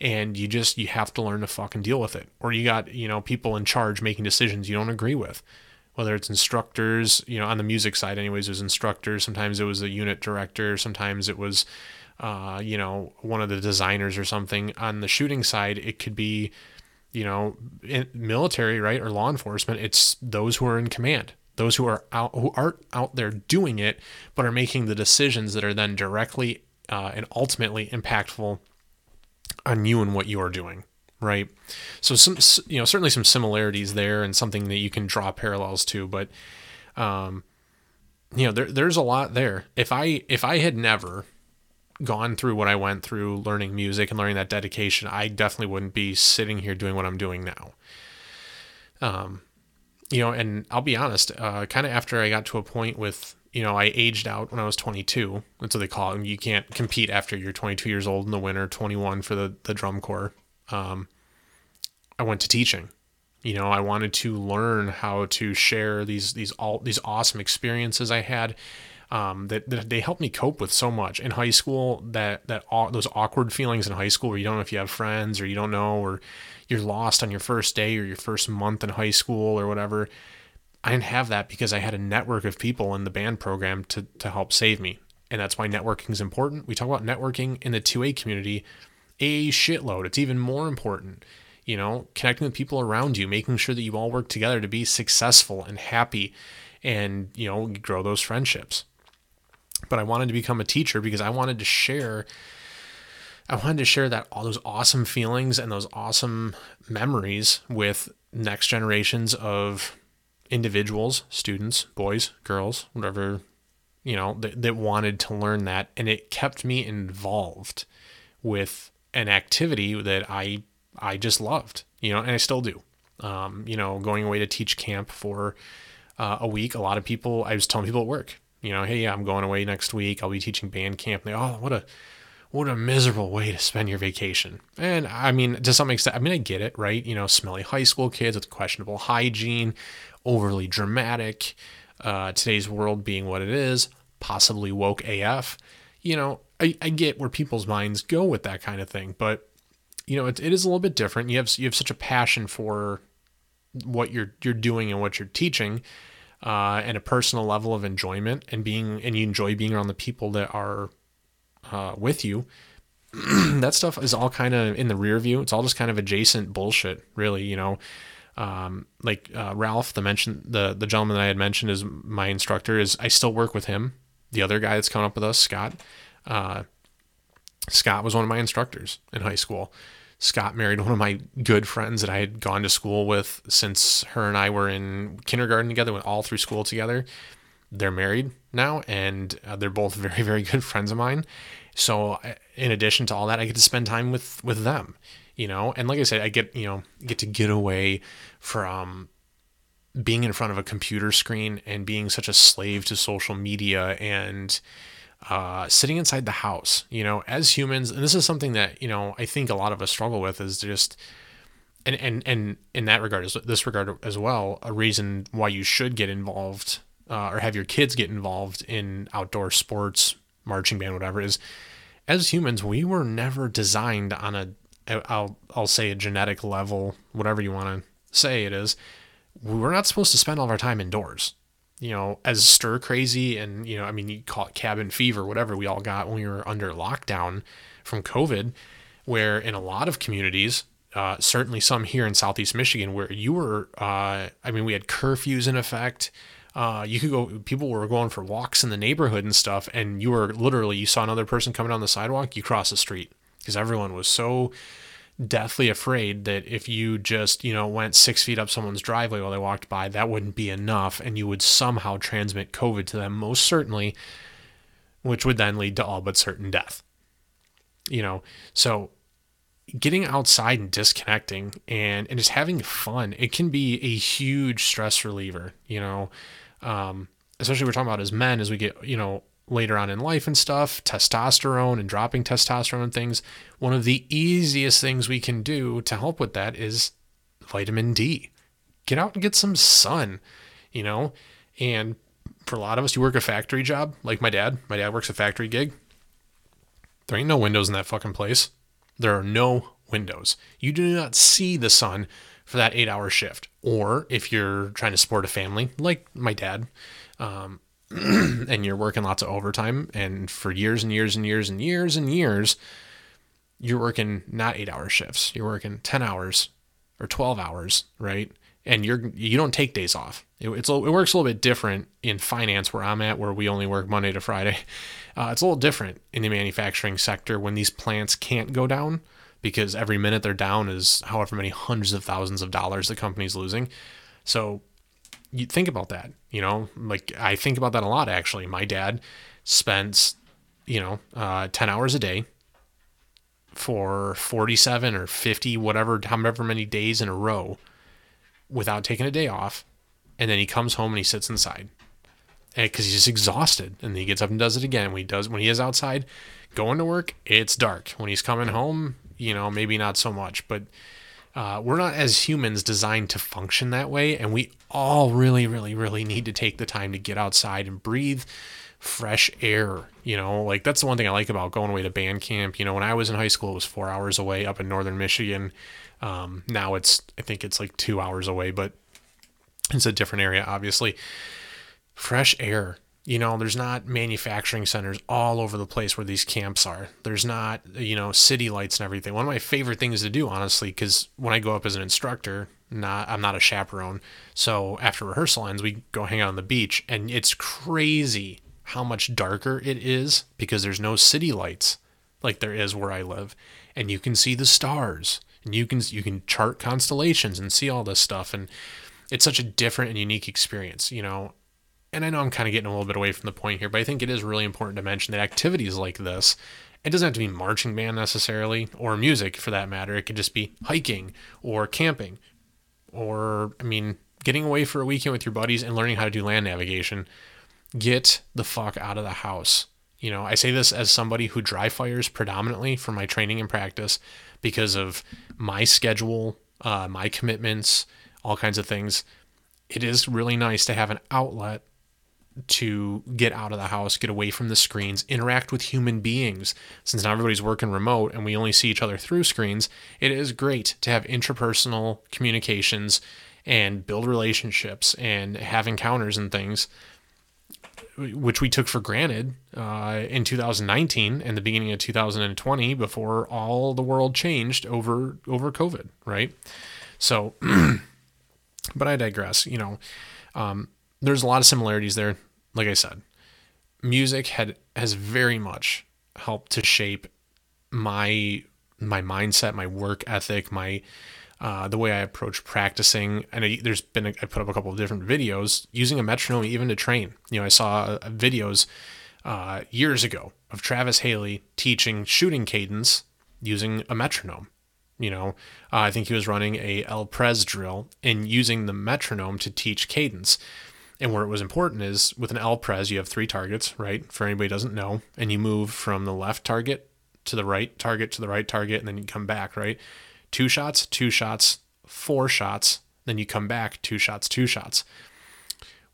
and you just you have to learn to fucking deal with it or you got you know people in charge making decisions you don't agree with whether it's instructors, you know, on the music side, anyways, it was instructors. Sometimes it was a unit director. Sometimes it was, uh, you know, one of the designers or something. On the shooting side, it could be, you know, military, right, or law enforcement. It's those who are in command, those who are out, who aren't out there doing it, but are making the decisions that are then directly uh, and ultimately impactful on you and what you are doing right? So some you know certainly some similarities there and something that you can draw parallels to, but um, you know there there's a lot there. If I if I had never gone through what I went through learning music and learning that dedication, I definitely wouldn't be sitting here doing what I'm doing now. Um, you know, and I'll be honest, uh, kind of after I got to a point with you know, I aged out when I was 22. That's what they call it. You can't compete after you're 22 years old in the winter, 21 for the, the drum corps um, I went to teaching. You know, I wanted to learn how to share these these all these awesome experiences I had. Um, that, that they helped me cope with so much in high school. That that those awkward feelings in high school where you don't know if you have friends or you don't know or you're lost on your first day or your first month in high school or whatever. I didn't have that because I had a network of people in the band program to to help save me, and that's why networking is important. We talk about networking in the 2A community a shitload. It's even more important, you know, connecting with people around you, making sure that you all work together to be successful and happy and, you know, grow those friendships. But I wanted to become a teacher because I wanted to share I wanted to share that all those awesome feelings and those awesome memories with next generations of individuals, students, boys, girls, whatever, you know, that, that wanted to learn that. And it kept me involved with an activity that I I just loved, you know, and I still do. Um, you know, going away to teach camp for uh, a week. A lot of people, I was telling people at work, you know, hey, I'm going away next week. I'll be teaching band camp. And they, oh, what a what a miserable way to spend your vacation. And I mean, to some extent, I mean, I get it, right? You know, smelly high school kids with questionable hygiene, overly dramatic, uh, today's world being what it is, possibly woke AF. You know, I, I get where people's minds go with that kind of thing, but you know, it, it is a little bit different. You have you have such a passion for what you're you're doing and what you're teaching, uh, and a personal level of enjoyment and being and you enjoy being around the people that are uh, with you. <clears throat> that stuff is all kind of in the rear view. It's all just kind of adjacent bullshit, really. You know, um, like uh, Ralph, the mention the the gentleman that I had mentioned is my instructor. Is I still work with him. The other guy that's coming up with us, Scott. Uh, Scott was one of my instructors in high school. Scott married one of my good friends that I had gone to school with since her and I were in kindergarten together, went all through school together. They're married now, and uh, they're both very, <laughs> very good friends of mine. So, uh, in addition to all that, I get to spend time with with them, you know. And like I said, I get you know get to get away from being in front of a computer screen and being such a slave to social media and uh, sitting inside the house, you know, as humans, and this is something that, you know, I think a lot of us struggle with is just, and, and, and in that regard, is this regard as well, a reason why you should get involved uh, or have your kids get involved in outdoor sports, marching band, whatever is as humans, we were never designed on a, I'll, I'll say a genetic level, whatever you want to say it is. We're not supposed to spend all of our time indoors you know, as stir crazy and, you know, I mean, you call it cabin fever, whatever we all got when we were under lockdown from COVID, where in a lot of communities, uh, certainly some here in Southeast Michigan, where you were, uh, I mean, we had curfews in effect. Uh, you could go, people were going for walks in the neighborhood and stuff, and you were literally, you saw another person coming down the sidewalk, you cross the street because everyone was so deathly afraid that if you just, you know, went six feet up someone's driveway while they walked by, that wouldn't be enough and you would somehow transmit COVID to them, most certainly, which would then lead to all but certain death. You know, so getting outside and disconnecting and, and just having fun, it can be a huge stress reliever, you know. Um, especially we're talking about as men as we get, you know, later on in life and stuff, testosterone and dropping testosterone and things. One of the easiest things we can do to help with that is vitamin D. Get out and get some sun, you know? And for a lot of us, you work a factory job, like my dad. My dad works a factory gig. There ain't no windows in that fucking place. There are no windows. You do not see the sun for that eight hour shift. Or if you're trying to support a family, like my dad, um, <clears throat> and you're working lots of overtime, and for years and years and years and years and years, you're working not eight hour shifts. You're working 10 hours or 12 hours, right? And you're, you don't take days off. It, it's, it works a little bit different in finance where I'm at, where we only work Monday to Friday. <laughs> Uh, it's a little different in the manufacturing sector when these plants can't go down because every minute they're down is however many hundreds of thousands of dollars the company's losing. So you think about that, you know, like I think about that a lot actually. My dad spends, you know, uh, 10 hours a day for 47 or 50, whatever, however many days in a row without taking a day off. And then he comes home and he sits inside because he's just exhausted. And he gets up and does it again. When he does, when he is outside going to work, it's dark. When he's coming home, you know, maybe not so much, but uh, we're not as humans designed to function that way. And we all really, really, really need to take the time to get outside and breathe fresh air. You know, like that's the one thing I like about going away to band camp. You know, when I was in high school, it was four hours away up in northern Michigan. Um, now it's, I think it's like two hours away, but it's a different area, obviously. Fresh air. You know, there's not manufacturing centers all over the place where these camps are. There's not, you know, city lights and everything. One of my favorite things to do, honestly, because when I go up as an instructor, not I'm not a chaperone. So after rehearsal ends, we go hang out on the beach, and it's crazy how much darker it is because there's no city lights like there is where I live, and you can see the stars, and you can you can chart constellations and see all this stuff, and it's such a different and unique experience, you know. And I know I'm kind of getting a little bit away from the point here, but I think it is really important to mention that activities like this, it doesn't have to be marching band necessarily or music for that matter. It could just be hiking or camping or I mean, getting away for a weekend with your buddies and learning how to do land navigation get the fuck out of the house. You know, I say this as somebody who dry fires predominantly for my training and practice because of my schedule, uh, my commitments, all kinds of things. It is really nice to have an outlet to get out of the house, get away from the screens, interact with human beings. Since now everybody's working remote and we only see each other through screens, it is great to have interpersonal communications and build relationships and have encounters and things which we took for granted uh, in 2019 and the beginning of 2020 before all the world changed over over COVID, right? So, <clears throat> but I digress. You know, um, there's a lot of similarities there. Like I said, music had has very much helped to shape my my mindset, my work ethic, my uh, the way I approach practicing. And I, there's been a, I put up a couple of different videos using a metronome even to train. You know, I saw uh, videos uh, years ago of Travis Haley teaching shooting cadence using a metronome. You know, uh, I think he was running a El Pres drill and using the metronome to teach cadence. And where it was important is with an El Pres, you have three targets, right? For anybody doesn't know, and you move from the left target to the right target to the right target, and then you come back, right? two shots, two shots, four shots, then you come back, two shots, two shots.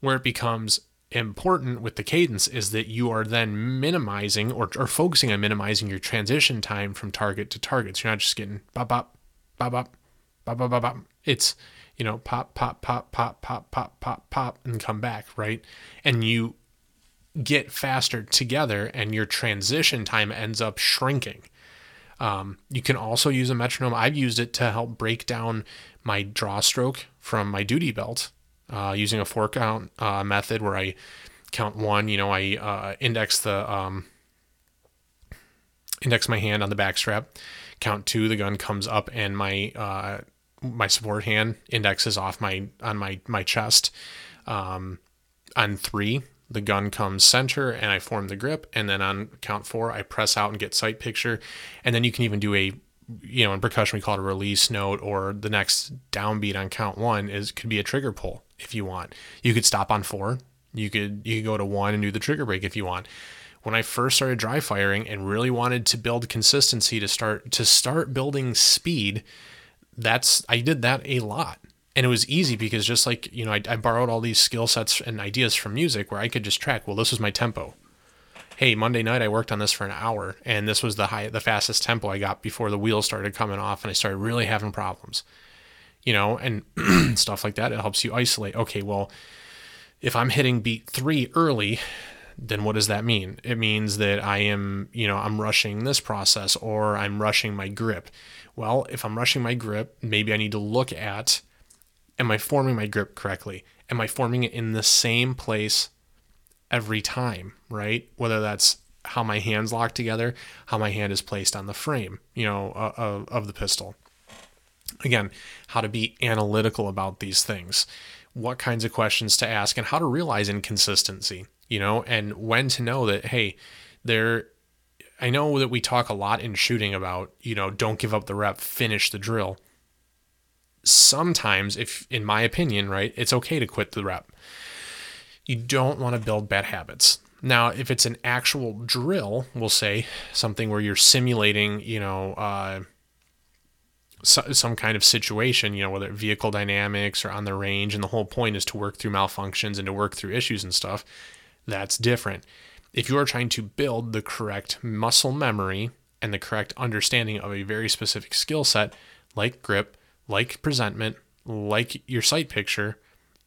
Where it becomes important with the cadence is that you are then minimizing or, or focusing on minimizing your transition time from target to target. So you're not just getting bop, bop, bop, bop, bop, bop, bop, bop. It's, you know, pop, pop, pop, pop, pop, pop, pop, pop, and come back, right? And you get faster together and your transition time ends up shrinking. Um, you can also use a metronome. I've used it to help break down my draw stroke from my duty belt uh, using a four count uh, method where I count one. You know, I uh, index the um, index my hand on the back strap. Count two, the gun comes up, and my uh, my support hand indexes off my on my my chest. Um, on three, the gun comes center and I form the grip. And then on count four, I press out and get sight picture. And then you can even do a, you know, in percussion, we call it a release note or the next downbeat on count one is could be a trigger pull if you want. You could stop on four You could you could go to one and do the trigger break if you want. When I first started dry firing and really wanted to build consistency to start to start building speed, that's I did that a lot. And it was easy because just like, you know, I, I borrowed all these skill sets and ideas from music where I could just track, well, this was my tempo. Hey, Monday night I worked on this for an hour and this was the high the fastest tempo I got before the wheels started coming off and I started really having problems. You know, and <clears throat> stuff like that. It helps you isolate. Okay, well, if I'm hitting beat three early, then what does that mean? It means that I am, you know, I'm rushing this process or I'm rushing my grip. Well, if I'm rushing my grip, maybe I need to look at am I forming my grip correctly? Am I forming it in the same place every time, right? Whether that's how my hands lock together, how my hand is placed on the frame, you know, of, of the pistol. Again, how to be analytical about these things what kinds of questions to ask and how to realize inconsistency, you know, and when to know that, hey, there, I know that we talk a lot in shooting about, you know, don't give up the rep, finish the drill. Sometimes, if, in my opinion, right, it's okay to quit the rep. You don't want to build bad habits. Now, if it's an actual drill, we'll say something where you're simulating, you know, uh, some kind of situation, you know, whether it's vehicle dynamics or on the range, and the whole point is to work through malfunctions and to work through issues and stuff, that's different. If you are trying to build the correct muscle memory and the correct understanding of a very specific skill set, like grip, like presentment, like your sight picture,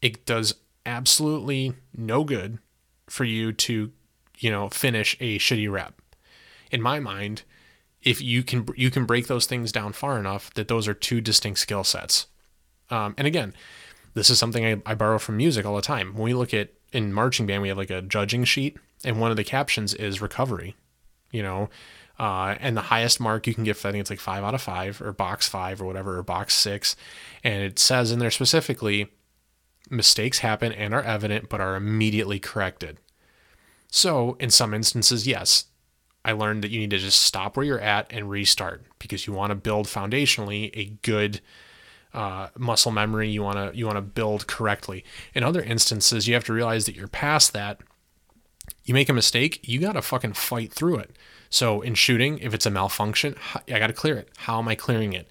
it does absolutely no good for you to, you know, finish a shitty rep. In my mind, if you can you can break those things down far enough that those are two distinct skill sets. Um, and again, this is something I, I borrow from music all the time. When we look at in marching band, we have like a judging sheet, and one of the captions is recovery. You know, uh, and the highest mark you can give, I think it's like five out of five, or box five, or whatever, or box six, and it says in there specifically, mistakes happen and are evident, but are immediately corrected. So, in some instances, yes, I learned that you need to just stop where you're at and restart because you want to build foundationally a good uh, muscle memory. You want to you want to build correctly. In other instances, you have to realize that you're past that. You make a mistake, you got to fucking fight through it. So in shooting, if it's a malfunction, I got to clear it. How am I clearing it?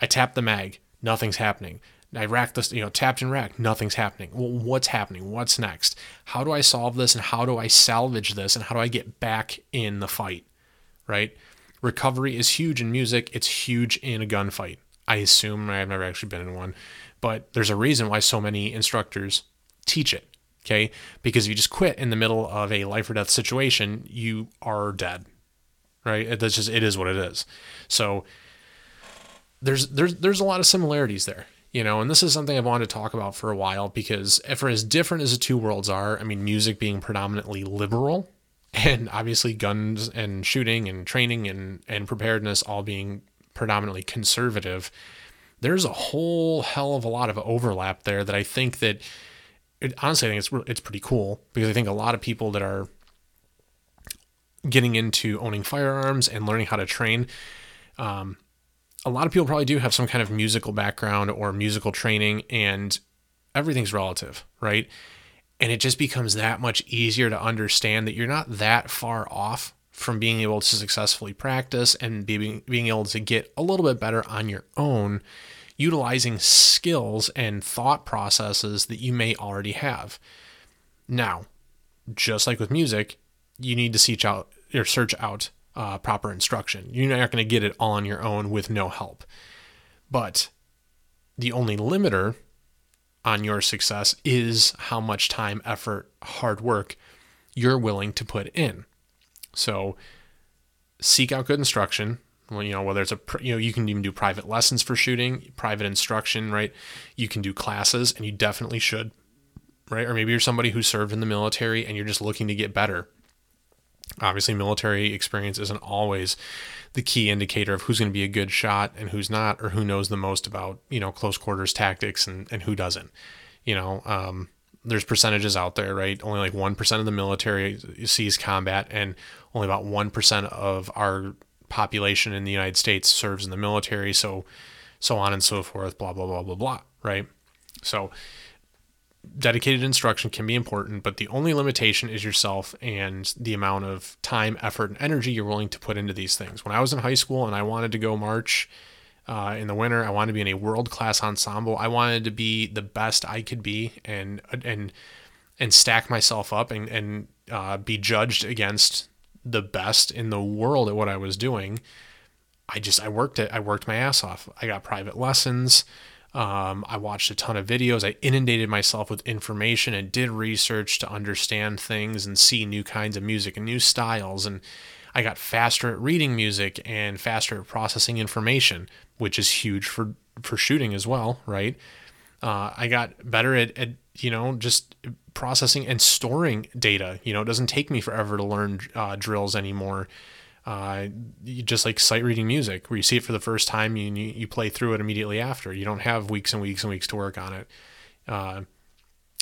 I tap the mag, nothing's happening. I rack this, you know, tapped and racked, nothing's happening. Well, what's happening? What's next? How do I solve this and how do I salvage this and how do I get back in the fight? Right? Recovery is huge in music, it's huge in a gunfight. I assume I've never actually been in one, but there's a reason why so many instructors teach it. Okay? Because if you just quit in the middle of a life or death situation, you are dead. Right? That's just it is what it is. So there's there's there's a lot of similarities there you know and this is something i've wanted to talk about for a while because for as different as the two worlds are i mean music being predominantly liberal and obviously guns and shooting and training and, and preparedness all being predominantly conservative there's a whole hell of a lot of overlap there that i think that it, honestly i think it's, it's pretty cool because i think a lot of people that are getting into owning firearms and learning how to train um, a lot of people probably do have some kind of musical background or musical training, and everything's relative, right? And it just becomes that much easier to understand that you're not that far off from being able to successfully practice and being, being able to get a little bit better on your own, utilizing skills and thought processes that you may already have. Now, just like with music, you need to seek out or search out uh, proper instruction. You're not going to get it all on your own with no help. But the only limiter on your success is how much time, effort, hard work you're willing to put in. So seek out good instruction. Well, you know, whether it's a, you know, you can even do private lessons for shooting, private instruction, right? You can do classes and you definitely should, right? Or maybe you're somebody who served in the military and you're just looking to get better Obviously, military experience isn't always the key indicator of who's going to be a good shot and who's not, or who knows the most about, you know, close quarters tactics and, and who doesn't. You know, um, there's percentages out there, right? Only like 1% of the military sees combat, and only about 1% of our population in the United States serves in the military. So, so on and so forth, blah, blah, blah, blah, blah, right? So, dedicated instruction can be important, but the only limitation is yourself and the amount of time, effort, and energy you're willing to put into these things. When I was in high school and I wanted to go march uh, in the winter, I wanted to be in a world class ensemble. I wanted to be the best I could be and and and stack myself up and and uh, be judged against the best in the world at what I was doing. I just I worked it. I worked my ass off. I got private lessons. Um, I watched a ton of videos. I inundated myself with information and did research to understand things and see new kinds of music and new styles. And I got faster at reading music and faster at processing information, which is huge for for shooting as well, right? Uh, I got better at, at you know just processing and storing data. You know, it doesn't take me forever to learn uh, drills anymore uh, just like sight reading music, where you see it for the first time, you, you play through it immediately after. You don't have weeks and weeks and weeks to work on it. Uh,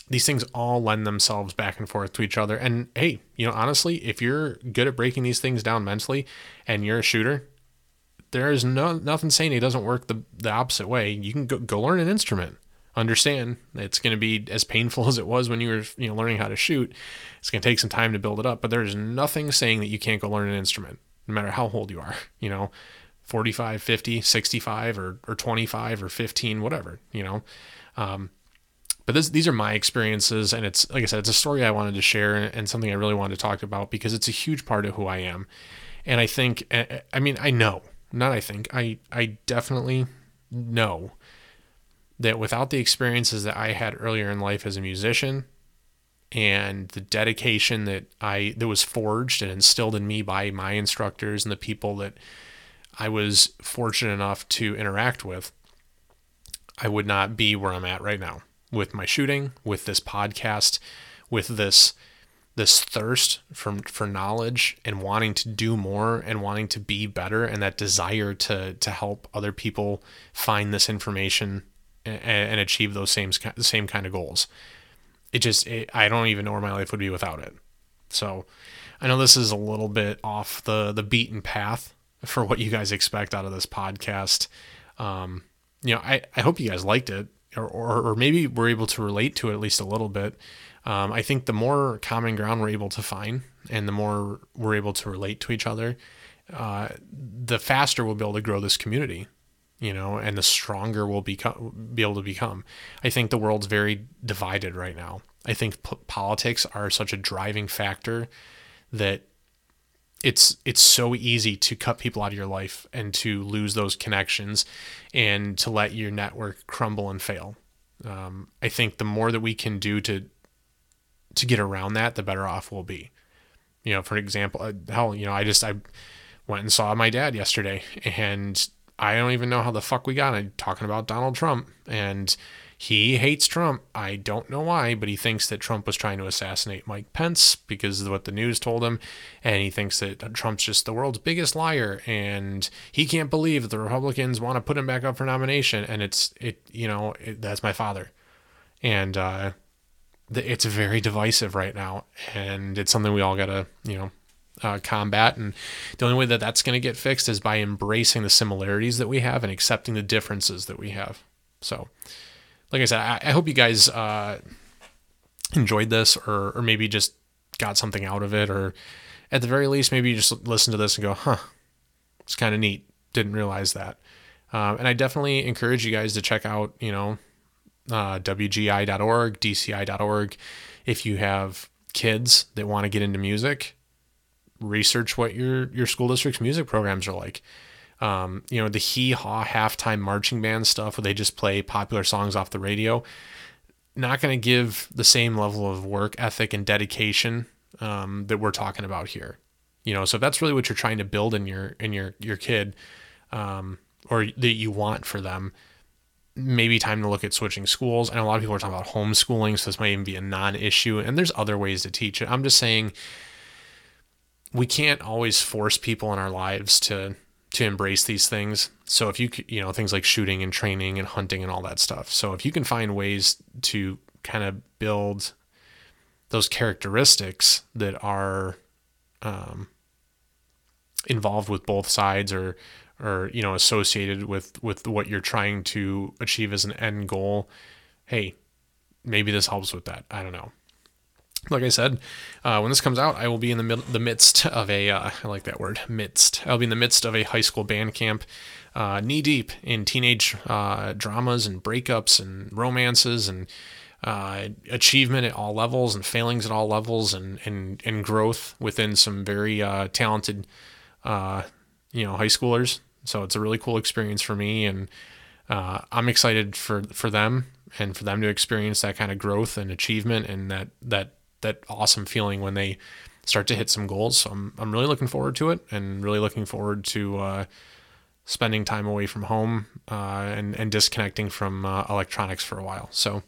these things all lend themselves back and forth to each other. And hey, you know, honestly, if you're good at breaking these things down mentally and you're a shooter, there is no nothing saying it doesn't work the, the opposite way. You can go, go learn an instrument. Understand it's going to be as painful <laughs> as it was when you were you know learning how to shoot. It's going to take some time to build it up, but there's nothing saying that you can't go learn an instrument no matter how old you are, you know, 45, 50, 65 or, or 25 or 15, whatever, you know. Um, but this, these are my experiences. And it's, like I said, it's a story I wanted to share and something I really wanted to talk about because it's a huge part of who I am. And I think, I mean, I know, not I think, I, I definitely know that without the experiences that I had earlier in life as a musician and the dedication that I that was forged and instilled in me by my instructors and the people that I was fortunate enough to interact with, I would not be where I'm at right now with my shooting, with this podcast, with this this thirst for for knowledge and wanting to do more and wanting to be better and that desire to to help other people find this information and, and achieve those same same kind of goals it just it, I don't even know where my life would be without it. So I know this is a little bit off the the beaten path for what you guys expect out of this podcast. Um, you know, I, I hope you guys liked it or, or, or maybe we're able to relate to it at least a little bit. Um, I think the more common ground we're able to find and the more we're able to relate to each other, uh, the faster we'll be able to grow this community you know, and the stronger we'll become, be able to become. I think the world's very divided right now. I think p- politics are such a driving factor that it's it's so easy to cut people out of your life and to lose those connections and to let your network crumble and fail. Um, I think the more that we can do to to get around that, the better off we'll be. You know, for example, uh, hell, you know, I just I went and saw my dad yesterday, and I don't even know how the fuck we got it talking about Donald Trump. And he hates Trump. I don't know why, but he thinks that Trump was trying to assassinate Mike Pence because of what the news told him. And he thinks that Trump's just the world's biggest liar. And he can't believe that the Republicans want to put him back up for nomination. And it's, it, you know, it, that's my father. And, uh, it's very divisive right now. And it's something we all got to, you know, uh, combat. And the only way that that's going to get fixed is by embracing the similarities that we have and accepting the differences that we have. So, like I said, I, I hope you guys uh, enjoyed this or, or maybe just got something out of it. Or at the very least, maybe you just listen to this and go, huh, it's kind of neat. Didn't realize that. Um, and I definitely encourage you guys to check out, you know, uh, WGI.org, DCI.org. If you have kids that want to get into music, research what your your school district's music programs are like. Um, you know, the hee haw halftime marching band stuff where they just play popular songs off the radio. Not going to give the same level of work ethic and dedication um, that we're talking about here. You know, so if that's really what you're trying to build in your in your your kid, um, or that you want for them, maybe time to look at switching schools. And a lot of people are talking about homeschooling, so this might even be a non-issue. And there's other ways to teach it. I'm just saying we can't always force people in our lives to to embrace these things. So if you you know things like shooting and training and hunting and all that stuff. So if you can find ways to kind of build those characteristics that are um, involved with both sides or or you know associated with with what you're trying to achieve as an end goal, hey, maybe this helps with that. I don't know. Like I said, uh, when this comes out, I will be in the mid- the midst of a uh, I like that word midst. I'll be in the midst of a high school band camp, uh, knee deep in teenage uh, dramas and breakups and romances and uh, achievement at all levels and failings at all levels and and, and growth within some very uh, talented you know high schoolers. So it's a really cool experience for me, and I'm excited for for them and for them to experience that kind of growth and achievement and that that that awesome feeling when they start to hit some goals. So I'm I'm really looking forward to it and really looking forward to uh, spending time away from home uh, and and disconnecting from uh, electronics for a while. So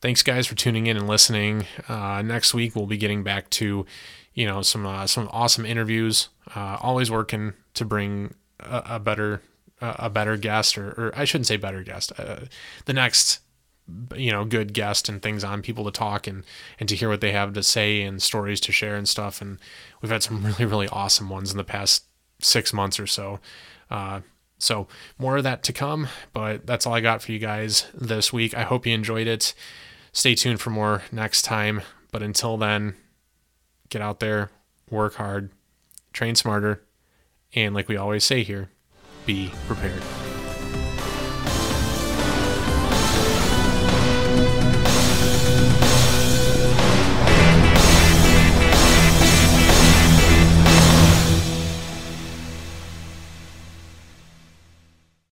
thanks guys for tuning in and listening. Uh, next week we'll be getting back to you know some uh, some awesome interviews. Uh, always working to bring a, a better a better guest or, or I shouldn't say better guest. the next you know good guest and things on people to talk and and to hear what they have to say and stories to share and stuff. And we've had some <laughs> really really awesome ones in the past six months or so. Uh, so more of that to come but that's all i got for you guys this week. I hope you enjoyed it. Stay tuned for more next time. But until then get out there work hard train smarter and like we always say here be prepared